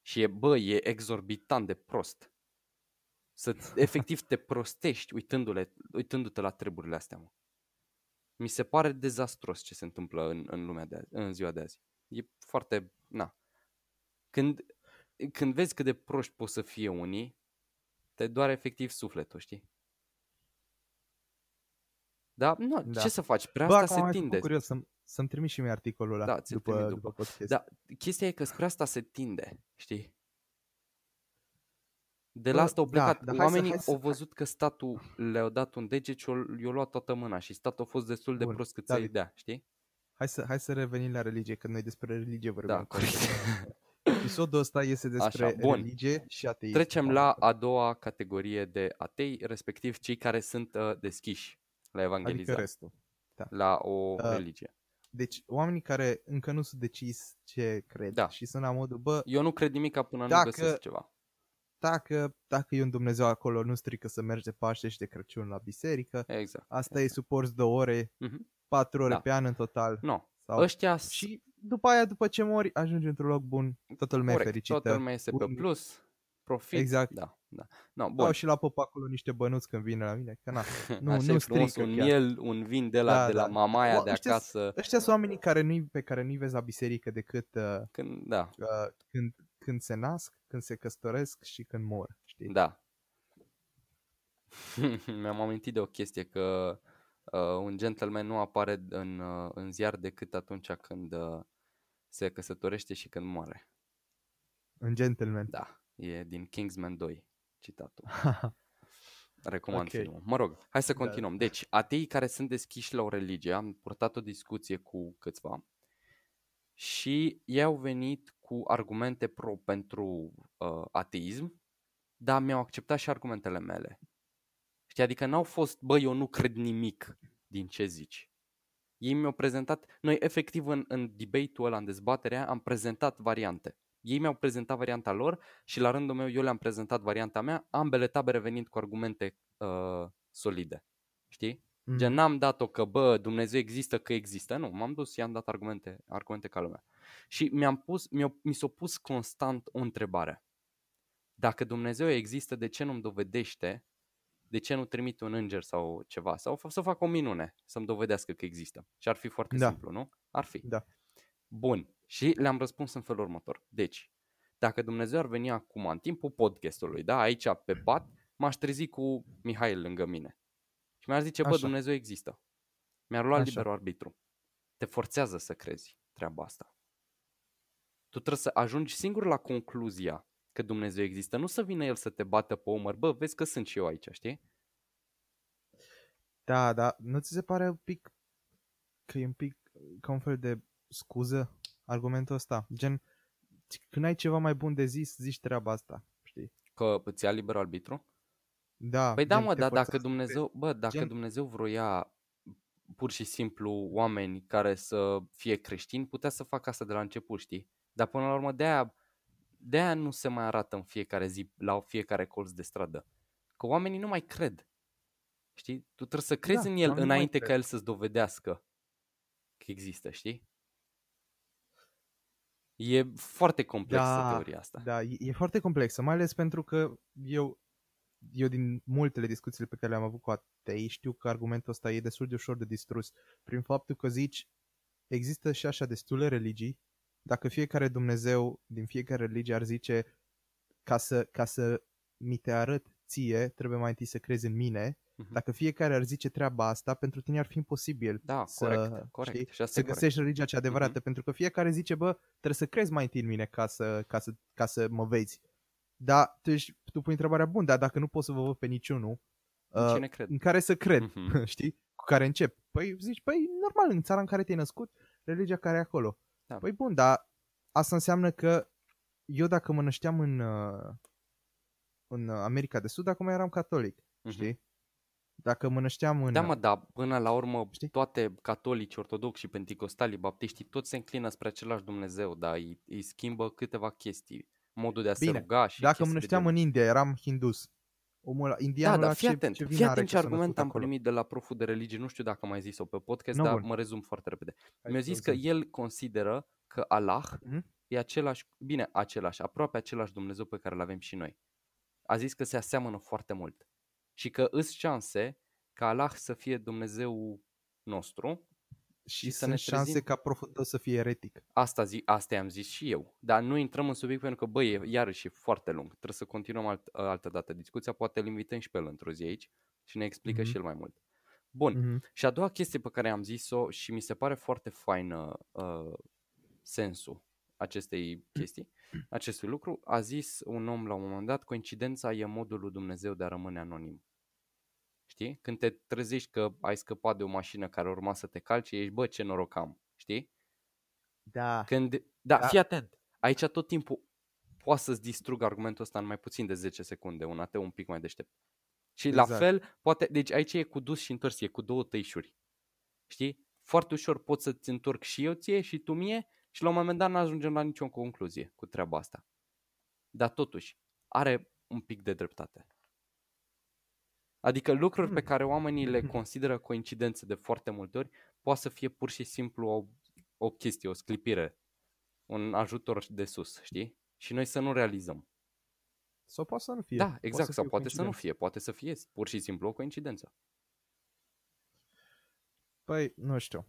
Speaker 1: Și e, bă, e exorbitant de prost. Să *laughs* efectiv te prostești uitându-le, uitându-te la treburile astea, mă. Mi se pare dezastros ce se întâmplă în, în lumea de azi, în ziua de azi. E foarte, na. Când, când vezi cât de proști pot să fie unii, te doare efectiv sufletul, știi? Da, nu,
Speaker 2: Da.
Speaker 1: ce să faci? Prea
Speaker 2: Bă,
Speaker 1: asta
Speaker 2: acum
Speaker 1: se
Speaker 2: m-ai făcut
Speaker 1: tinde.
Speaker 2: curios să, să-mi trimiți și mie articolul ăla
Speaker 1: Da, ți-l
Speaker 2: după,
Speaker 1: trimit
Speaker 2: după
Speaker 1: după.
Speaker 2: podcast.
Speaker 1: Da, chestia e că spre asta se tinde, știi? De
Speaker 2: Bă,
Speaker 1: la asta au
Speaker 2: da,
Speaker 1: plecat.
Speaker 2: dar hai să-
Speaker 1: Oamenii
Speaker 2: hai să-
Speaker 1: au văzut că statul le-a dat un deget și i-a- i-a luat toată mâna și statul a fost destul de
Speaker 2: Bun,
Speaker 1: prost cât să-i
Speaker 2: David.
Speaker 1: dea, știi?
Speaker 2: Hai să, hai să revenim la religie, că noi despre religie vorbim.
Speaker 1: Da,
Speaker 2: acum.
Speaker 1: corect. *laughs*
Speaker 2: Episodul ăsta este despre
Speaker 1: Așa, bun.
Speaker 2: religie și ateism.
Speaker 1: Trecem la a doua categorie de atei, respectiv cei care sunt uh, deschiși la
Speaker 2: Adică
Speaker 1: evangelizare,
Speaker 2: restul.
Speaker 1: la o
Speaker 2: Uh,
Speaker 1: religie.
Speaker 2: Deci, oamenii care încă nu sunt decis ce cred
Speaker 1: Da.
Speaker 2: și sunt la modul, bă,
Speaker 1: Eu nu cred nimic până
Speaker 2: Dacă-
Speaker 1: nu găsesc ceva.
Speaker 2: dacă, dacă e un Dumnezeu acolo, nu strică să mergi de Paște și de Crăciun la biserică.
Speaker 1: Exact.
Speaker 2: Asta e suporți două ore,
Speaker 1: Mhm.
Speaker 2: patru ore
Speaker 1: Da.
Speaker 2: pe an în total.
Speaker 1: No.
Speaker 2: Sau...
Speaker 1: Ăștia
Speaker 2: Și după aia, după ce mori, ajungi într-un loc bun, toată lumea e
Speaker 1: corect,
Speaker 2: fericită.
Speaker 1: toată lumea este pe
Speaker 2: Un-
Speaker 1: plus, profit.
Speaker 2: Exact.
Speaker 1: Da, da. No,
Speaker 2: Bun.
Speaker 1: bun.
Speaker 2: Dau și la pop acolo niște bănuți când vine la mine, că na, *laughs* nu,
Speaker 1: Așa
Speaker 2: nu
Speaker 1: e frumos,
Speaker 2: strică
Speaker 1: un
Speaker 2: chiar.
Speaker 1: miel, un vin de la,
Speaker 2: Da,
Speaker 1: de la
Speaker 2: da.
Speaker 1: mamaia
Speaker 2: O,
Speaker 1: de
Speaker 2: ăștia
Speaker 1: acasă.
Speaker 2: Ăștia sunt oamenii care nu pe care nu-i vezi la biserică decât uh,
Speaker 1: Când, da,
Speaker 2: uh, când, când se nasc, când se căsătoresc și când mor, știi?
Speaker 1: da. *laughs* Mi-am amintit de o chestie că uh, un gentleman nu apare în, uh, în ziar decât atunci când uh, se căsătorește și când moare.
Speaker 2: Un gentleman.
Speaker 1: Da, e din Kingsman 2 citatul. *laughs* Recomand
Speaker 2: Ok.
Speaker 1: filmul. Mă rog, hai să
Speaker 2: Da.
Speaker 1: continuăm. Deci, ateii care sunt deschiși la o religie, am purtat o discuție cu câțiva și ei au venit cu argumente pro pentru uh, ateism, dar mi-au acceptat și argumentele mele. Știi, adică n-au fost, bă, eu nu cred nimic din ce zici. Ei mi-au prezentat, noi efectiv în, în debate-ul ăla, în dezbaterea, am prezentat variante. Ei mi-au prezentat varianta lor și la rândul meu eu le-am prezentat varianta mea, ambele tabere venind cu argumente uh, solide. Știi?
Speaker 2: Mm.
Speaker 1: Gen, n-am dat-o că, bă, Dumnezeu există, că există. Nu, m-am dus și am dat argumente, argumente ca lumea. Și mi-am pus, mi-o, mi s-a pus constant o întrebare. Dacă Dumnezeu există, de ce nu-mi dovedește? De ce nu trimite un înger sau ceva? Sau f- să fac o minune să-mi dovedească că există. Și ar fi foarte
Speaker 2: Da.
Speaker 1: simplu, nu? Ar fi.
Speaker 2: Da.
Speaker 1: Bun. Și le-am răspuns în felul următor. Deci, dacă Dumnezeu ar veni acum în timpul podcastului, da, aici pe pat, m-aș trezi cu Mihail lângă mine. Și mi-ar zice, bă,
Speaker 2: Așa.
Speaker 1: Dumnezeu există. Mi-ar lua
Speaker 2: Așa.
Speaker 1: liberul arbitru. Te forțează să crezi treaba asta. Tu trebuie să ajungi singur la concluzia că Dumnezeu există, nu să vină El să te bată pe umăr, bă, vezi că sunt și eu aici, știi?
Speaker 2: Da, da, nu ți se pare un pic că e un pic ca un fel de scuză argumentul ăsta? Gen, când ai ceva mai bun de zis, zici treaba asta, știi?
Speaker 1: Că îți ia liberul arbitru?
Speaker 2: Da,
Speaker 1: Păi da,
Speaker 2: gen,
Speaker 1: mă,
Speaker 2: te
Speaker 1: dar dacă
Speaker 2: forțează să
Speaker 1: Dumnezeu, bă, dacă
Speaker 2: Gen-
Speaker 1: Dumnezeu vroia pur și simplu oameni care să fie creștini, putea să facă asta de la început, știi? Dar până la urmă de-aia, de-aia nu se mai arată în fiecare zi, la fiecare colț de stradă. Că oamenii nu mai cred. Știi? Tu trebuie să crezi
Speaker 2: Da,
Speaker 1: în el
Speaker 2: oamenii nu mai
Speaker 1: înainte
Speaker 2: cred.
Speaker 1: ca el să-ți dovedească că există, știi? E foarte complexă
Speaker 2: Da,
Speaker 1: teoria asta.
Speaker 2: Da, e, e foarte complexă, mai ales pentru că eu, eu din multele discuțiile pe care le-am avut cu atei, știu că argumentul ăsta e destul de ușor de distrus prin faptul că zici, există și așa destule religii, dacă fiecare Dumnezeu din fiecare religie ar zice, ca să, ca să mi te arăt ție, trebuie mai întâi să crezi în mine,
Speaker 1: Mhm.
Speaker 2: dacă fiecare ar zice treaba asta, pentru tine ar fi imposibil
Speaker 1: Da,
Speaker 2: să,
Speaker 1: corect, corect.
Speaker 2: știi,
Speaker 1: Și asta
Speaker 2: să
Speaker 1: e corect.
Speaker 2: găsești religia cea adevărată,
Speaker 1: Mhm.
Speaker 2: pentru că fiecare zice, bă, trebuie să crezi mai întâi în mine ca să, ca să, ca să mă vezi. Dar tu, ești, tu pui întrebarea, bun, dar dacă nu pot să vă văd pe niciunul,
Speaker 1: În
Speaker 2: uh,
Speaker 1: cine cred?
Speaker 2: în care să cred,
Speaker 1: Mhm. *laughs*
Speaker 2: știi? Cu care încep. Păi zici, păi normal, în țara în care te-ai născut, religia care e acolo.
Speaker 1: Da.
Speaker 2: Păi bun, dar asta înseamnă că eu dacă mă nășteam în, uh, în America de Sud, acum eram catolic,
Speaker 1: Mhm.
Speaker 2: știi? Dacă mă nășteam în...
Speaker 1: Da, mă, dar până la urmă
Speaker 2: Știi?
Speaker 1: toate catolici, ortodoxi și pentecostali, baptiștii, toți se înclină spre același Dumnezeu, dar îi, îi schimbă câteva chestii. Modul de a
Speaker 2: Bine,
Speaker 1: se ruga și
Speaker 2: Dacă mă
Speaker 1: chestii de
Speaker 2: nășteam
Speaker 1: genul.
Speaker 2: în India, eram hindus. Omul ăla,
Speaker 1: Da,
Speaker 2: indianul
Speaker 1: dar
Speaker 2: ăla
Speaker 1: fii
Speaker 2: ce,
Speaker 1: atent,
Speaker 2: ce
Speaker 1: fii
Speaker 2: vină are
Speaker 1: atent ce
Speaker 2: că s-a
Speaker 1: argument
Speaker 2: născut
Speaker 1: am
Speaker 2: acolo?
Speaker 1: primit de la proful de religie, nu știu dacă am mai zis-o pe podcast,
Speaker 2: Nu,
Speaker 1: dar
Speaker 2: bun.
Speaker 1: mă rezum foarte repede.
Speaker 2: Hai
Speaker 1: Mi-a
Speaker 2: să
Speaker 1: zis că
Speaker 2: zi.
Speaker 1: el consideră că Allah
Speaker 2: Mhm.
Speaker 1: e același, bine, același, aproape același Dumnezeu pe care îl avem și noi. A zis că se aseamănă foarte mult și că îs șanse ca Allah să fie Dumnezeu nostru
Speaker 2: Și,
Speaker 1: și să
Speaker 2: sunt
Speaker 1: ne
Speaker 2: șanse
Speaker 1: trezim.
Speaker 2: ca proful tău să fie eretic.
Speaker 1: Asta, zi, asta i-am zis și eu. Dar nu intrăm în subiect pentru că, băi, e, iarăși e foarte lung. Trebuie să continuăm alt, altă dată discuția. Poate îl invităm și pe el într-o zi aici și ne explică
Speaker 2: Mhm.
Speaker 1: și el mai mult. Bun.
Speaker 2: Mhm.
Speaker 1: Și a doua chestie pe care am zis-o și mi se pare foarte faină uh, sensul acestei chestii, acestui lucru, a zis un om la un moment dat, coincidența e modul lui Dumnezeu de a rămâne anonim. Știi? Când te trezești că ai scăpat de o mașină care urma să te calce, ești, bă, ce noroc am. Știi?
Speaker 2: Da.
Speaker 1: Când, da,
Speaker 2: Da.
Speaker 1: fii atent. Aici tot timpul poate să-ți distrug argumentul ăsta în mai puțin de 10 secunde, un ateu un pic mai deștept. Și la
Speaker 2: Exact.
Speaker 1: fel, poate, deci aici e cu dus și întors, e cu două tăișuri. Știi? Foarte ușor pot să-ți întorc și eu ție și tu mie și la un moment dat nu ajungem la nicio concluzie cu treaba asta. Dar totuși, are un pic de dreptate. Adică lucruri pe
Speaker 2: Hmm.
Speaker 1: care oamenii le *laughs* consideră coincidențe de foarte multe ori, poate să fie pur și simplu o, o chestie, o sclipire, un ajutor de sus, știi? Și noi să nu realizăm.
Speaker 2: Sau poate să nu fie.
Speaker 1: Da,
Speaker 2: Poate
Speaker 1: exact,
Speaker 2: să
Speaker 1: sau
Speaker 2: fie
Speaker 1: poate să nu
Speaker 2: coincidență.
Speaker 1: fie, poate să fie pur și simplu o coincidență.
Speaker 2: Păi, nu știu.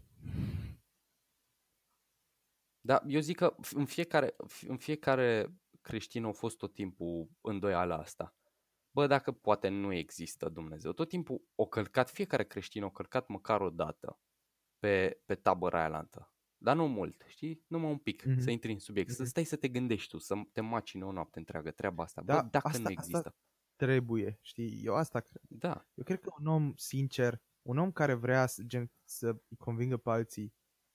Speaker 1: Dar eu zic că în fiecare, în fiecare creștin a fost tot timpul îndoiala asta. Bă, dacă poate nu există Dumnezeu. Tot timpul o călcat, fiecare creștin o călcat măcar o dată pe, pe tabăra aia lantă. Dar nu mult, știi? Numai un pic,
Speaker 2: Mhm.
Speaker 1: să intri în subiect, să
Speaker 2: Mhm.
Speaker 1: stai să te gândești tu, să te macine o noapte întreagă treaba asta.
Speaker 2: Da,
Speaker 1: Bă, dacă
Speaker 2: asta-
Speaker 1: nu
Speaker 2: asta-
Speaker 1: există.
Speaker 2: Trebuie, știi? Eu asta cred.
Speaker 1: Da,
Speaker 2: Eu cred că un om sincer, un om care vrea să, gen, să îi convingă pe alții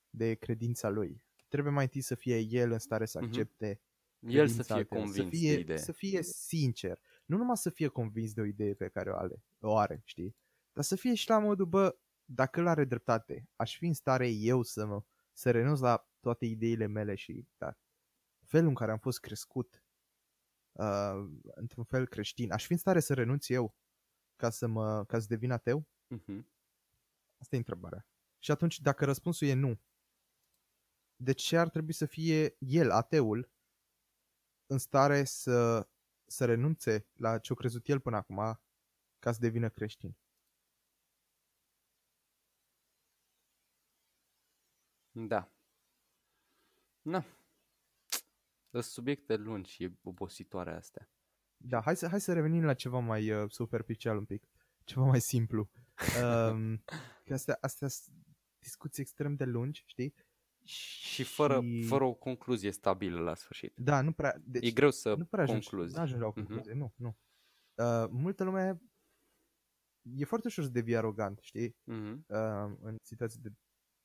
Speaker 2: de credința lui, trebuie mai întâi să fie el în stare să
Speaker 1: Mhm.
Speaker 2: accepte
Speaker 1: el să
Speaker 2: credința
Speaker 1: fie
Speaker 2: altora,
Speaker 1: convins
Speaker 2: să fie,
Speaker 1: de idee.
Speaker 2: Să fie sincer. Nu numai să fie convins de o idee pe care o are, o are, știi? Dar să fie și la modul, bă, dacă el are dreptate, aș fi în stare eu să mă, să renunț la toate ideile mele și da, felul în care am fost crescut, uh, într-un fel creștin, aș fi în stare să renunț eu ca să, mă, ca să devin ateu?
Speaker 1: Mhm.
Speaker 2: Asta e întrebarea. Și atunci, dacă răspunsul e nu, de ce ar trebui să fie el, ateul, în stare să, să renunțe la ce-a crezut el până acum ca să devină creștin?
Speaker 1: Da. Na. Sunt subiecte lungi și obositoare astea.
Speaker 2: Da, hai să, hai să revenim la ceva mai uh, superficial un pic, ceva mai simplu. Um, *laughs* că astea, astea sunt discuții extrem de lungi, știi?
Speaker 1: Și fără, fără o concluzie stabilă la sfârșit.
Speaker 2: Da, nu prea... Deci,
Speaker 1: e greu să
Speaker 2: nu prea ajungi,
Speaker 1: concluzi.
Speaker 2: nu ajungi la o
Speaker 1: Mhm.
Speaker 2: concluzie, nu, nu. Uh, multă lume e foarte ușor să devii arogant, știi?
Speaker 1: Mhm.
Speaker 2: Uh, în situații de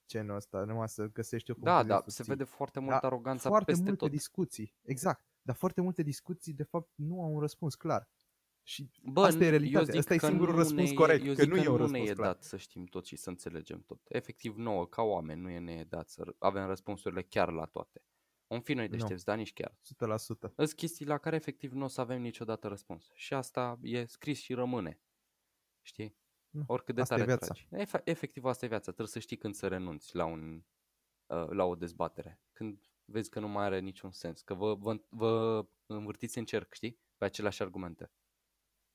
Speaker 2: genul ăsta, numai să găsești o
Speaker 1: Da,
Speaker 2: concluzie
Speaker 1: da,
Speaker 2: să
Speaker 1: se
Speaker 2: ții.
Speaker 1: vede foarte
Speaker 2: Da,
Speaker 1: multă aroganță
Speaker 2: foarte
Speaker 1: peste
Speaker 2: multe
Speaker 1: tot.
Speaker 2: discuții, exact. Dar foarte multe discuții, de fapt, nu au un răspuns clar. Și
Speaker 1: Bă,
Speaker 2: asta e
Speaker 1: nu-
Speaker 2: realitatea,
Speaker 1: eu zic
Speaker 2: ăsta e
Speaker 1: că
Speaker 2: singurul
Speaker 1: nu
Speaker 2: răspuns
Speaker 1: ne,
Speaker 2: corect,
Speaker 1: eu
Speaker 2: că
Speaker 1: zic
Speaker 2: nu e un
Speaker 1: nu
Speaker 2: răspuns
Speaker 1: ne e
Speaker 2: clar.
Speaker 1: dat să știm tot și să înțelegem tot. Efectiv nouă, ca oameni, nu e ne e dat să avem răspunsurile chiar la toate. Om fi noi
Speaker 2: Nu.
Speaker 1: deștepți, dar nici chiar.
Speaker 2: 100%.
Speaker 1: Sunt chestii la care efectiv nu o să avem niciodată răspuns. Și asta e scris și rămâne. Știi?
Speaker 2: Nu,
Speaker 1: Oricât de
Speaker 2: asta e
Speaker 1: tare
Speaker 2: viața.
Speaker 1: tragi. Efe- Efectiv asta e viața. Trebuie să știi când să renunți la, un, uh, la o dezbatere. Când vezi că nu mai are niciun sens. Că vă, vă, vă învârtiți în cerc, știi? Pe aceleași argumente.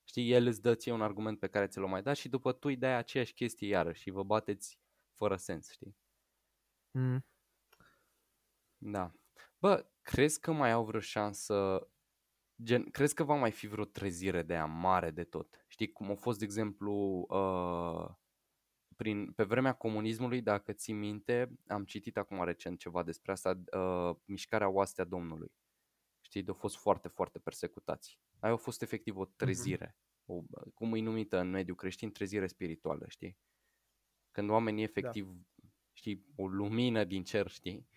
Speaker 1: Știi, el îți dă ție un argument pe care ți l-o mai dat și după tu îi dai aceeași chestie iarăși și vă bateți fără sens, știi?
Speaker 2: Mm.
Speaker 1: Da. Bă, crezi că mai au vreo șansă, gen, crezi că va mai fi vreo trezire de aia mare de tot? Știi, cum a fost, de exemplu, uh, prin, pe vremea comunismului, dacă ții minte, am citit acum recent ceva despre asta, uh, mișcarea Oastea Domnului. Știi, de au fost foarte, foarte persecutați. Aia a fost efectiv o trezire. O, cum e numită în mediul creștin, trezire spirituală, știi? Când oamenii efectiv, știi, o lumină din cer, știi?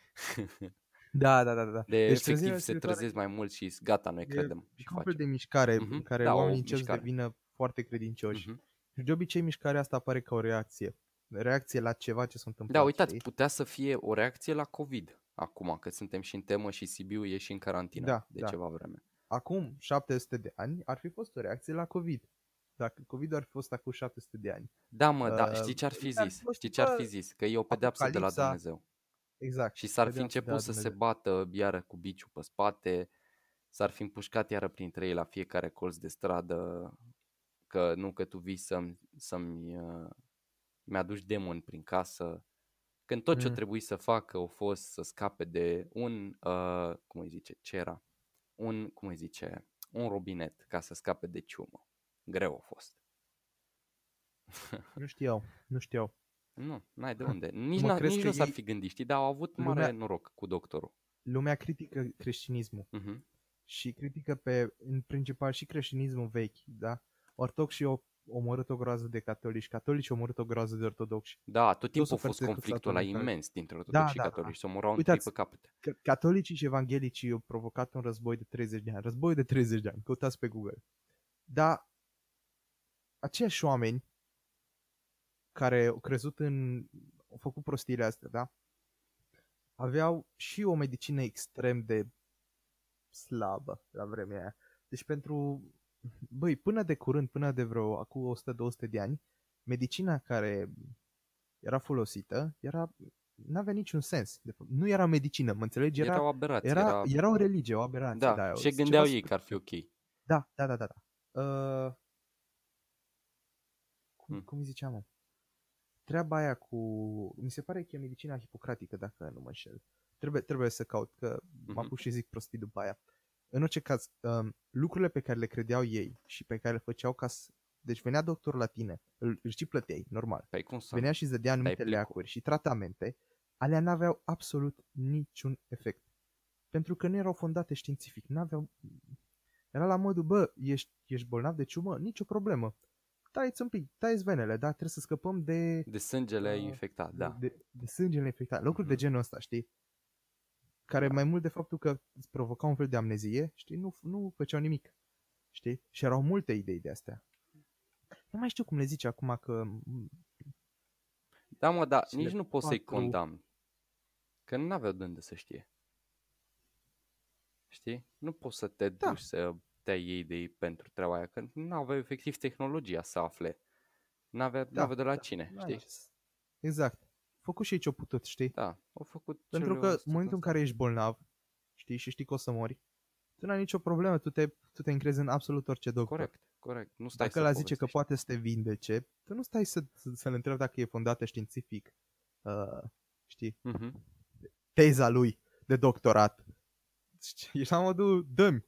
Speaker 2: Da, da, da, da.
Speaker 1: De deci efectiv
Speaker 2: trezirea
Speaker 1: se
Speaker 2: spirituală
Speaker 1: trezesc mai mult și gata, noi
Speaker 2: e
Speaker 1: credem și
Speaker 2: E un fel
Speaker 1: facem.
Speaker 2: de mișcare
Speaker 1: Mhm,
Speaker 2: în care
Speaker 1: da, o
Speaker 2: oamenii încep să
Speaker 1: mișcare.
Speaker 2: devină foarte credincioși.
Speaker 1: Mhm.
Speaker 2: Și de obicei mișcarea asta apare ca o reacție. Reacție la ceva ce s-a întâmplat.
Speaker 1: Da, uitați,
Speaker 2: știi?
Speaker 1: putea să fie o reacție la COVID, acum că suntem și în temă și Sibiu e și în carantină
Speaker 2: Da,
Speaker 1: de
Speaker 2: da.
Speaker 1: ceva vreme.
Speaker 2: Acum 700 de ani ar fi fost o reacție la COVID. Dacă COVID ar fi fost acum 700 de ani.
Speaker 1: Da, mă, da,
Speaker 2: Uh,
Speaker 1: știi ce ar fi
Speaker 2: ar
Speaker 1: zis?
Speaker 2: fi fost,
Speaker 1: Știi ce ar
Speaker 2: bă,
Speaker 1: fi zis? Că e o pedeapsă de la
Speaker 2: Apocalipsa.
Speaker 1: Dumnezeu.
Speaker 2: Exact.
Speaker 1: Și s-ar fi
Speaker 2: Pedeapsă de
Speaker 1: început
Speaker 2: la
Speaker 1: să se
Speaker 2: Dumnezeu.
Speaker 1: bată iară cu biciul pe spate, s-ar fi împușcat iară printre ei la fiecare colț de stradă, că nu că tu vii să-mi, să-mi uh, mi-aduci demoni prin casă. Când tot ce-o
Speaker 2: Mm.
Speaker 1: trebuie să facă a fost să scape de un, uh, cum îi zice, ce era? Un, cum îi zice, un robinet ca să scape de ciumă. Greu a fost.
Speaker 2: Nu știau, nu știau.
Speaker 1: Nu, n-ai de *laughs* unde. Nici,
Speaker 2: Mă
Speaker 1: n-a,
Speaker 2: crezi
Speaker 1: nici
Speaker 2: că
Speaker 1: nu s-ar
Speaker 2: ei-
Speaker 1: fi gândit, știi, dar au avut mare
Speaker 2: Lumea-
Speaker 1: noroc cu doctorul.
Speaker 2: Lumea critică creștinismul
Speaker 1: Mhm.
Speaker 2: și critică pe, în principal, și creștinismul vechi, da? Ortodoxii au omorât o groază de catolici, catolici au omorât o groază de ortodoxi.
Speaker 1: Da, tot timpul a
Speaker 2: suferi
Speaker 1: fost
Speaker 2: de
Speaker 1: conflictul ăla
Speaker 2: cruțatul
Speaker 1: imens dintre
Speaker 2: Da,
Speaker 1: ortodoxi și
Speaker 2: da, da.
Speaker 1: catolici. Se omorau
Speaker 2: Uitați,
Speaker 1: întâi pe capete.
Speaker 2: Că Catolicii și evanghelicii au provocat un război de 30 de ani. Război de 30 de ani. Căutați pe Google. Dar aceiași oameni care au crezut în... au făcut prostiile astea, da? Aveau și o medicină extrem de slabă la vremea aia. Deci pentru... Băi, până de curând, până de vreo acum 100-200 de ani, medicina care era folosită era n-avea niciun sens. De fapt, nu era medicină, mă înțelegi?
Speaker 1: Era,
Speaker 2: Era,
Speaker 1: o aberație.
Speaker 2: era,
Speaker 1: Era,
Speaker 2: era o religie, o aberație.
Speaker 1: da,
Speaker 2: da,
Speaker 1: și
Speaker 2: ceva
Speaker 1: gândeau ei
Speaker 2: super-
Speaker 1: că ar fi ok.
Speaker 2: Da, da, da, da. da. Uh, cum,
Speaker 1: Hmm.
Speaker 2: cum îi ziceam, mă? Treaba aia cu... Mi se pare că e medicina hipocratică, dacă nu mă înșel. Trebuie, trebuie să caut, că mă
Speaker 1: Mhm.
Speaker 2: apuc și zic prostii după aia. În orice caz, um, lucrurile pe care le credeau ei și pe care le făceau ca să... Deci venea doctor la tine, îl, îl și plăteai, normal.
Speaker 1: Păi cum să
Speaker 2: Venea și îți dădea anumite
Speaker 1: plicul.
Speaker 2: leacuri și tratamente, alea n-aveau absolut niciun efect. Pentru că nu erau fondate științific, n-aveau... Era la modul, bă, ești, ești bolnav de ciumă? Nicio problemă. Tai-ți un pic, tai venele, da? Trebuie să scăpăm de,
Speaker 1: De sângele
Speaker 2: Uh,
Speaker 1: infectat, da.
Speaker 2: de, de sângele infectat. Lucruri de
Speaker 1: Mhm.
Speaker 2: genul ăsta, știi? Care mai mult de faptul că îți provoca un fel de amnezie, știi, nu, nu făceau nimic. Știi? Și erau multe idei de astea. Nu mai știu cum le zice acum că
Speaker 1: Da, mă, dar
Speaker 2: Cele
Speaker 1: nici nu poți să-i
Speaker 2: patru-
Speaker 1: condamn. Că nu aveau de unde să știe. Știi? Nu poți să te
Speaker 2: Da.
Speaker 1: duci să te iei de ei pentru treaba aia, că nu aveau efectiv tehnologia să afle. N-avea,
Speaker 2: Da,
Speaker 1: n-avea de la
Speaker 2: da,
Speaker 1: cine,
Speaker 2: n-ai
Speaker 1: știi?
Speaker 2: ce să- Exact. Făcut și ei ce-au putut, știi?
Speaker 1: Da, au făcut
Speaker 2: Pentru
Speaker 1: cele
Speaker 2: că în
Speaker 1: 100
Speaker 2: momentul în
Speaker 1: de
Speaker 2: care ești bolnav, știi, și știi că o să mori, tu n-ai nicio problemă, tu te, tu te încrezi în absolut orice doctor.
Speaker 1: Corect, corect. Nu stai
Speaker 2: Dacă
Speaker 1: să
Speaker 2: ăla zice că
Speaker 1: povestești.
Speaker 2: poate să te vindece, tu nu stai să, să, să-l întrebi dacă e fondată științific, uh, știi,
Speaker 1: Mhm.
Speaker 2: teza lui de doctorat. Ești la modul, dă-mi,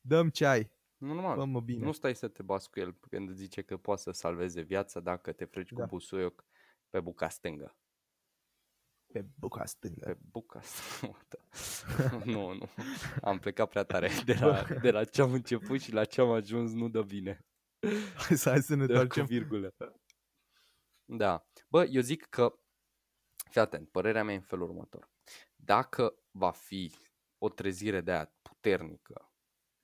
Speaker 2: dă-mi ce ai,
Speaker 1: Normal.
Speaker 2: fă-mă bine.
Speaker 1: Nu stai să te bați cu el când îți zice că poate să salveze viața dacă te freci
Speaker 2: Da.
Speaker 1: cu busuioc pe buca stângă.
Speaker 2: Pe buca stângă.
Speaker 1: Pe buca stângă. *laughs* nu, nu. Am plecat prea tare. De la, de la ce am început și la ce am ajuns nu dă bine.
Speaker 2: Hai să, hai să ne
Speaker 1: Dă cu
Speaker 2: întoarcem.
Speaker 1: virgulă. Da. Bă, eu zic că, fii atent, părerea mea e în felul următor. Dacă va fi o trezire de aia puternică,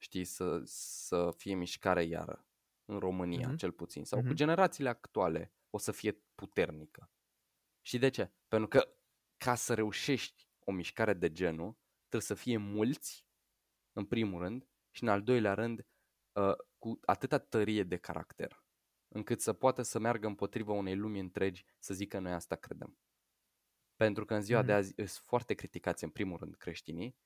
Speaker 1: știi, să, să fie mișcare iară, în România
Speaker 2: Mhm.
Speaker 1: cel puțin, sau cu
Speaker 2: Mhm.
Speaker 1: generațiile actuale, o să fie puternică. Și de ce? Pentru că ca să reușești o mișcare de genul, trebuie să fie mulți, în primul rând, și în al doilea rând, uh, cu atâta tărie de caracter, încât să poată să meargă împotriva unei lumi întregi să zică noi asta credem. Pentru că în ziua de
Speaker 2: Mhm.
Speaker 1: azi sunt foarte criticați în primul rând creștinii,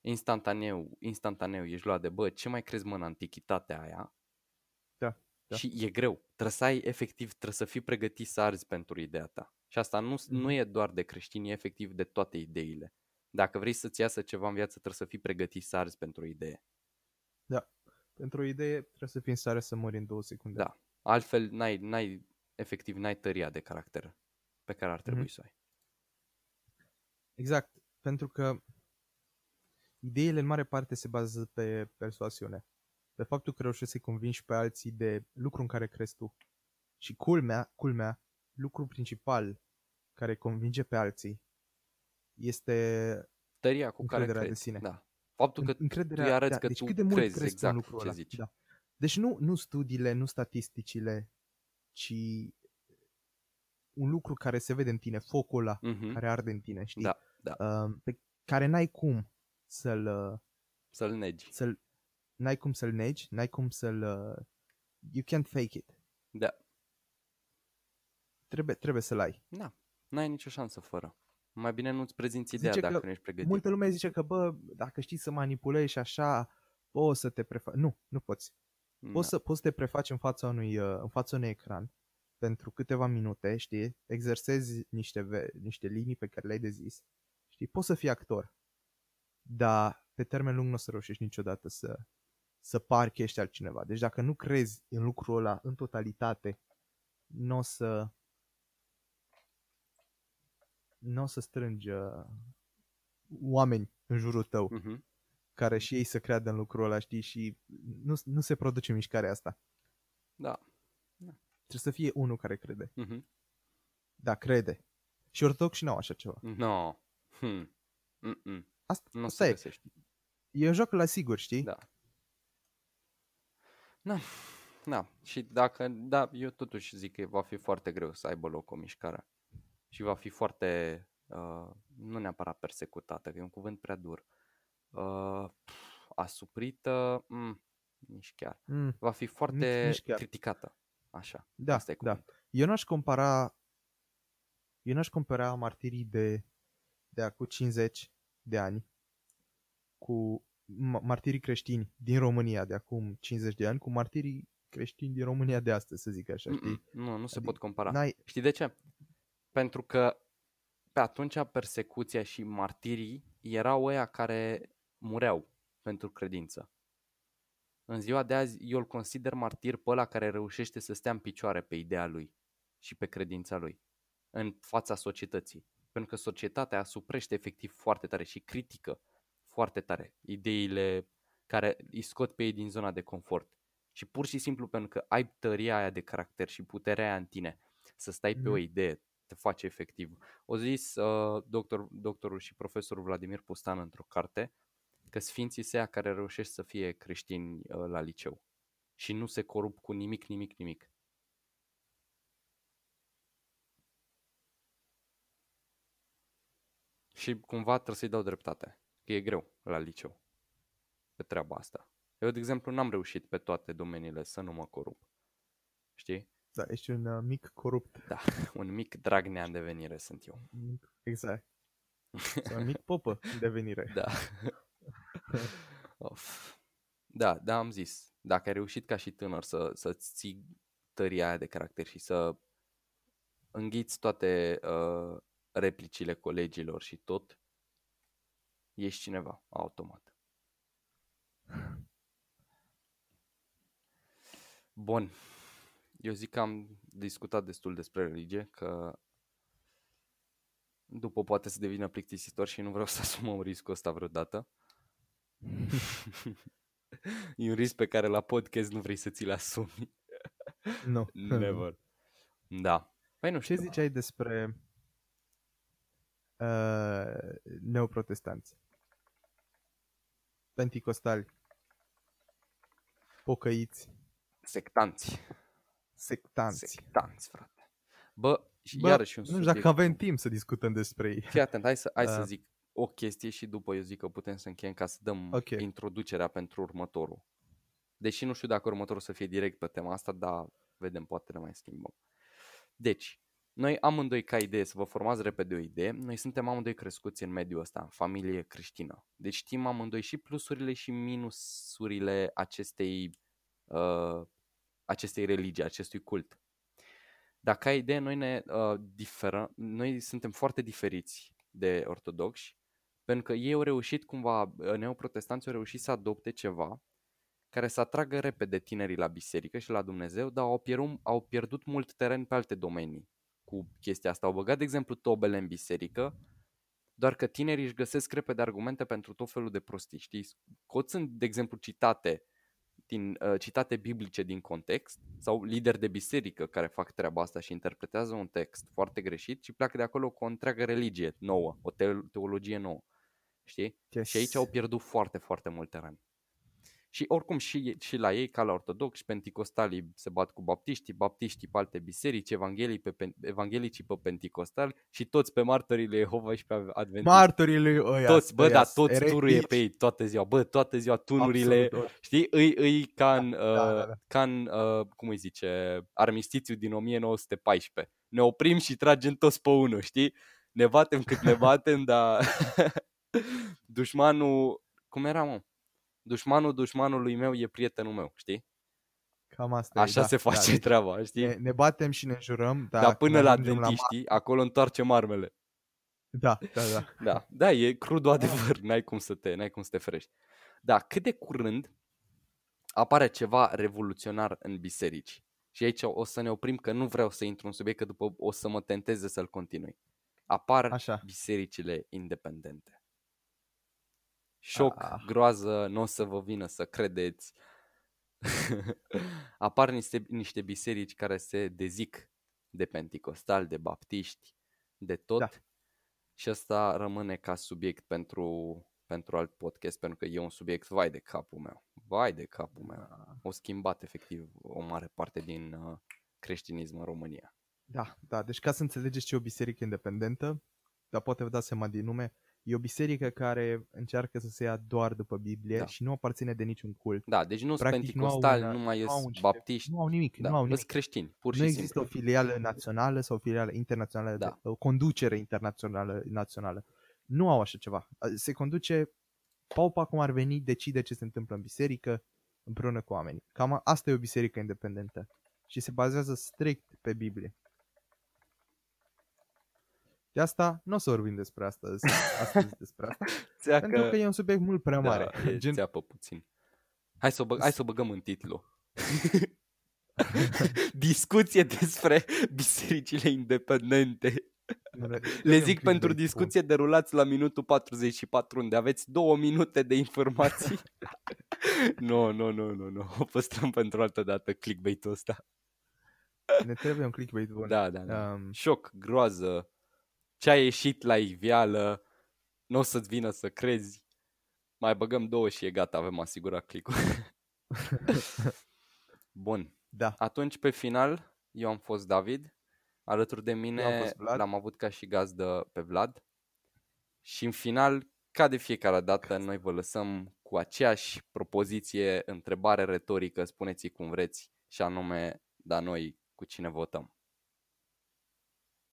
Speaker 1: instantaneu, instantaneu ești luat de, bă, ce mai crezi mă în antichitatea aia?
Speaker 2: Da, da.
Speaker 1: Și e greu. Trebuie să ai, efectiv, trebuie să fii pregătit să arzi pentru ideea ta. Și asta nu,
Speaker 2: Mhm.
Speaker 1: nu e doar de creștini, e efectiv de toate ideile. Dacă vrei să-ți iasă ceva în viață, trebuie să fii pregătit să arzi pentru o idee.
Speaker 2: Pentru o idee, trebuie să fii în stare să mori în două secunde.
Speaker 1: Da. Altfel, n-ai, n-ai, efectiv, n-ai tăria de caracter pe care ar trebui
Speaker 2: Mhm.
Speaker 1: să o ai.
Speaker 2: Exact, pentru că ideile în mare parte se bazează pe persoasiune. Pe faptul că reușești să-i convingi pe alții de lucru în care crezi tu. Și culmea, culmea, lucru principal care convinge pe alții este
Speaker 1: Tăria cu care
Speaker 2: Încrederea de
Speaker 1: crezi.
Speaker 2: sine.
Speaker 1: Da. Faptul că
Speaker 2: încrederea.
Speaker 1: tu îi arăți
Speaker 2: da,
Speaker 1: că
Speaker 2: deci
Speaker 1: tu
Speaker 2: cât de mult
Speaker 1: crezi
Speaker 2: crezi tu
Speaker 1: exact
Speaker 2: în lucrul
Speaker 1: ce
Speaker 2: ăla.
Speaker 1: zici.
Speaker 2: Da. Deci nu, nu studiile, nu statisticile, ci un lucru care se vede în tine, focul ăla
Speaker 1: Mhm.
Speaker 2: care arde în tine, știi?
Speaker 1: Da, da.
Speaker 2: Uh, pe care n-ai cum să-l, uh,
Speaker 1: Să-l negi.
Speaker 2: să-l n-ai cum să-l negi, n-ai cum să-l uh, you can't fake it.
Speaker 1: Da.
Speaker 2: Trebuie, trebuie să-l ai.
Speaker 1: Da. N-ai nicio șansă fără. Mai bine nu-ți prezinți ideea
Speaker 2: Zice
Speaker 1: dacă
Speaker 2: că
Speaker 1: nu ești pregătit.
Speaker 2: Multă lume zice că, bă, dacă știi să manipulezi și așa, poți să te prefaci. Nu, nu poți.
Speaker 1: Da.
Speaker 2: Poți să, poți să te prefaci în fața unui, uh, în fața unui ecran pentru câteva minute, știi, exersezi niște, ve- niște linii pe care le-ai de zis, știi, poți să fii actor, dar pe termen lung nu o să reușești niciodată să, să pari că ești altcineva. Deci dacă nu crezi în lucrul ăla în totalitate, nu o să nu o să strângi uh, oameni în jurul tău
Speaker 1: Uh-huh.
Speaker 2: care și ei să creadă în lucrul ăla, știi, și nu, nu se produce mișcarea asta.
Speaker 1: Da.
Speaker 2: Trebuie să fie unul care crede.
Speaker 1: Uh-huh.
Speaker 2: Da, crede. Și ortodoxi n-au așa ceva.
Speaker 1: No. Hmm. Mm-mm.
Speaker 2: Asta,
Speaker 1: Nu
Speaker 2: asta
Speaker 1: se
Speaker 2: e.
Speaker 1: găsește.
Speaker 2: E un joc la sigur, știi?
Speaker 1: Da. Da. Da. Și dacă, da, eu totuși zic că va fi foarte greu să aibă loc o mișcare. Și va fi foarte, uh, nu neapărat persecutată, că e un cuvânt prea dur. Uh, asuprită, mm, nici chiar.
Speaker 2: Mm,
Speaker 1: Va fi foarte
Speaker 2: nici chiar.
Speaker 1: criticată. Așa.
Speaker 2: da,
Speaker 1: Asta e
Speaker 2: da.
Speaker 1: cuvântul.
Speaker 2: Eu n-aș compara eu n-aș compara martirii de, de acum 50 de ani cu ma- martirii creștini din România de acum 50 de ani cu martirii creștini din România de astăzi, să zic așa, știi?
Speaker 1: Mm-mm. Nu, nu se
Speaker 2: Adică
Speaker 1: pot compara.
Speaker 2: N-ai,
Speaker 1: Știi de ce? Pentru că pe atunci persecuția și martirii erau ăia care mureau pentru credință. În ziua de azi eu îl consider martir pe ăla care reușește să stea în picioare pe ideea lui și pe credința lui în fața societății. Pentru că societatea asuprește efectiv foarte tare și critică foarte tare ideile care îi scot pe ei din zona de confort. Și pur și simplu pentru că ai tăria aia de caracter și puterea aia în tine să stai pe o
Speaker 2: Mhm.
Speaker 1: idee, te face efectiv. O zis uh, doctor, doctorul și profesorul Vladimir Pustan într-o carte că sfinții se care reușesc să fie creștini uh, la liceu și nu se corup cu nimic, nimic, nimic. Și cumva trebuie să-i dau dreptate, că e greu la liceu pe treaba asta. Eu, de exemplu, n-am reușit pe toate domeniile să nu mă corup. Știi?
Speaker 2: Da, ești un uh, mic corupt.
Speaker 1: Da, *laughs* un mic Dragnea în devenire sunt eu.
Speaker 2: Mic- Exact. Sau un mic popă în devenire. *laughs*
Speaker 1: Da. of. Da, da, am zis. Dacă ai reușit ca și tânăr să, să-ți ții tăria aia de caracter și să înghiți toate uh, replicile colegilor și tot, ești cineva, automat. *laughs* Bun. Eu zic că am discutat destul despre religie, că după poate să devină plictisitor și nu vreau să *laughs* asumăm riscul ăsta vreodată. *laughs* e un risc pe care la podcast nu vrei să ți-l asumi.
Speaker 2: Nu. *laughs*
Speaker 1: Never. Da. Păi nu
Speaker 2: Ce
Speaker 1: știu.
Speaker 2: ziceai despre uh, neoprotestanți? Penticostali, pocăiți,
Speaker 1: Sectanți.
Speaker 2: Sectanți.
Speaker 1: Sectanți, frate. Bă, și
Speaker 2: Bă,
Speaker 1: iarăși un
Speaker 2: nu știu
Speaker 1: subiect.
Speaker 2: dacă avem timp să discutăm despre ei.
Speaker 1: Fii atent, hai să, hai să
Speaker 2: Uh.
Speaker 1: zic o chestie și după eu zic că putem să încheiem ca să dăm
Speaker 2: Ok.
Speaker 1: introducerea pentru următorul. Deși nu știu dacă următorul să fie direct pe tema asta, dar vedem, poate le mai schimbăm. Deci, noi amândoi ca idee, să vă formați repede o idee, noi suntem amândoi crescuți în mediul ăsta, în familie creștină. Deci știm amândoi și plusurile și minusurile acestei, uh, acestei religii, acestui cult. Dar ca idee, noi, ne, uh, diferă, noi suntem foarte diferiți de ortodoxi, pentru că ei au reușit cumva, uh, neoprotestanții au reușit să adopte ceva care să atragă repede tinerii la biserică și la Dumnezeu, dar au pierdut, au pierdut mult teren pe alte domenii cu chestia asta. Au băgat, de exemplu, tobele în biserică, doar că tinerii își găsesc repede argumente pentru tot felul de prostii, știi? Scoțând, de exemplu, citate din uh, citate biblice din context sau lideri de biserică care fac treaba asta și interpretează un text foarte greșit și pleacă de acolo cu o întreagă religie nouă, o te- teologie nouă. Știi?
Speaker 2: Yes.
Speaker 1: Și aici au pierdut foarte, foarte mult teren. Și oricum și, și la ei, ca la ortodoxi, penticostalii se bat cu baptiștii, baptiștii pe alte biserici, evanghelii pe, pen- evanghelicii pe penticostali și toți pe martorii lui Jehova și pe adventiști.
Speaker 2: Martorii lui ăia.
Speaker 1: toți, bă,
Speaker 2: ăia
Speaker 1: da,
Speaker 2: sunt
Speaker 1: toți
Speaker 2: eretici.
Speaker 1: turuie pe ei toată ziua, bă, toată ziua tunurile,
Speaker 2: Absolut, ori.
Speaker 1: știi, îi, îi ca în,
Speaker 2: da,
Speaker 1: uh,
Speaker 2: da, da.
Speaker 1: ca în uh, cum îi zice, armistițiu din 1914. Ne oprim și tragem toți pe unul, știi? Ne batem cât ne batem, dar *laughs* dușmanul, cum era, mă? Dușmanul dușmanului meu e prietenul meu, știi?
Speaker 2: Cam asta e,
Speaker 1: Așa
Speaker 2: da,
Speaker 1: se face
Speaker 2: da, deci
Speaker 1: treaba, știi?
Speaker 2: ne, ne batem și ne jurăm, dar,
Speaker 1: Dar până
Speaker 2: când
Speaker 1: la
Speaker 2: ajungem
Speaker 1: dentiștii, acolo întoarcem armele.
Speaker 2: Da, da, da. *laughs*
Speaker 1: Da, da, e crudul adevăr, n-ai cum să te, n-ai cum să te ferești. Da, cât de curând apare ceva revoluționar în biserici. Și aici o să ne oprim că nu vreau să intru în subiect, că după o să mă tenteze să-l continui. Apar
Speaker 2: Așa.
Speaker 1: bisericile independente. Șoc,
Speaker 2: Ah.
Speaker 1: groază, nu o să vă vină să credeți. *laughs* Apar niște, niște biserici care se dezic de penticostal, de baptiști, de tot.
Speaker 2: Da.
Speaker 1: Și asta rămâne ca subiect pentru, pentru alt podcast, pentru că e un subiect vai de capul meu. Vai de capul meu.
Speaker 2: Ah.
Speaker 1: Au schimbat efectiv o mare parte din uh, creștinism în România.
Speaker 2: Da, da, deci ca să înțelegeți ce e o biserică independentă, dar poate vă dați seama din nume, e o biserică care încearcă să se ia doar după Biblie
Speaker 1: Da.
Speaker 2: și nu aparține de niciun cult.
Speaker 1: Da, deci nu sunt
Speaker 2: Practic nu au
Speaker 1: penticostali,
Speaker 2: un-
Speaker 1: nu mai
Speaker 2: nu au un
Speaker 1: sunt
Speaker 2: ce-
Speaker 1: baptiști,
Speaker 2: Nu au nimic,
Speaker 1: da,
Speaker 2: nu au
Speaker 1: sunt
Speaker 2: nimic.
Speaker 1: creștini, pur și
Speaker 2: Nu
Speaker 1: simplu.
Speaker 2: există o filială națională sau o filială internațională,
Speaker 1: Da.
Speaker 2: de, o conducere internațională națională. Nu au așa ceva. Se conduce, paupa cum ar veni, decide ce se întâmplă în biserică împreună cu oamenii. Cam a- asta e o biserică independentă și se bazează strict pe Biblie. De asta nu o să vorbim despre asta azi- astăzi despre asta, *laughs*
Speaker 1: Țeacă,
Speaker 2: pentru că e un subiect mult prea mare.
Speaker 1: da, e
Speaker 2: Gen,
Speaker 1: țeapă puțin. Hai să, o băg, hai să o băgăm în titlu. *laughs* Discuție despre bisericile independente. Le zic pentru discuție derulați la minutul 44 unde aveți două minute de informații. Nu, nu, nu, nu, nu. O păstrăm pentru altă dată clickbait-ul ăsta.
Speaker 2: Ne trebuie un clickbait bun.
Speaker 1: Da, da, da.
Speaker 2: Um,
Speaker 1: Șoc, groază. Ce a ieșit la iveală. Nu o să-ți vină să crezi. Mai băgăm două și e gata, avem asigurat click-ul. *laughs* Bun.
Speaker 2: da,
Speaker 1: Atunci, pe final, eu am fost David. Alături de
Speaker 2: Eu am
Speaker 1: mine
Speaker 2: fost Vlad.
Speaker 1: l-am avut ca și gazdă pe Vlad. Și în final, ca de fiecare dată, noi vă lăsăm cu aceeași propoziție, întrebare retorică, spuneți cum vreți, și anume, da noi cu cine votăm.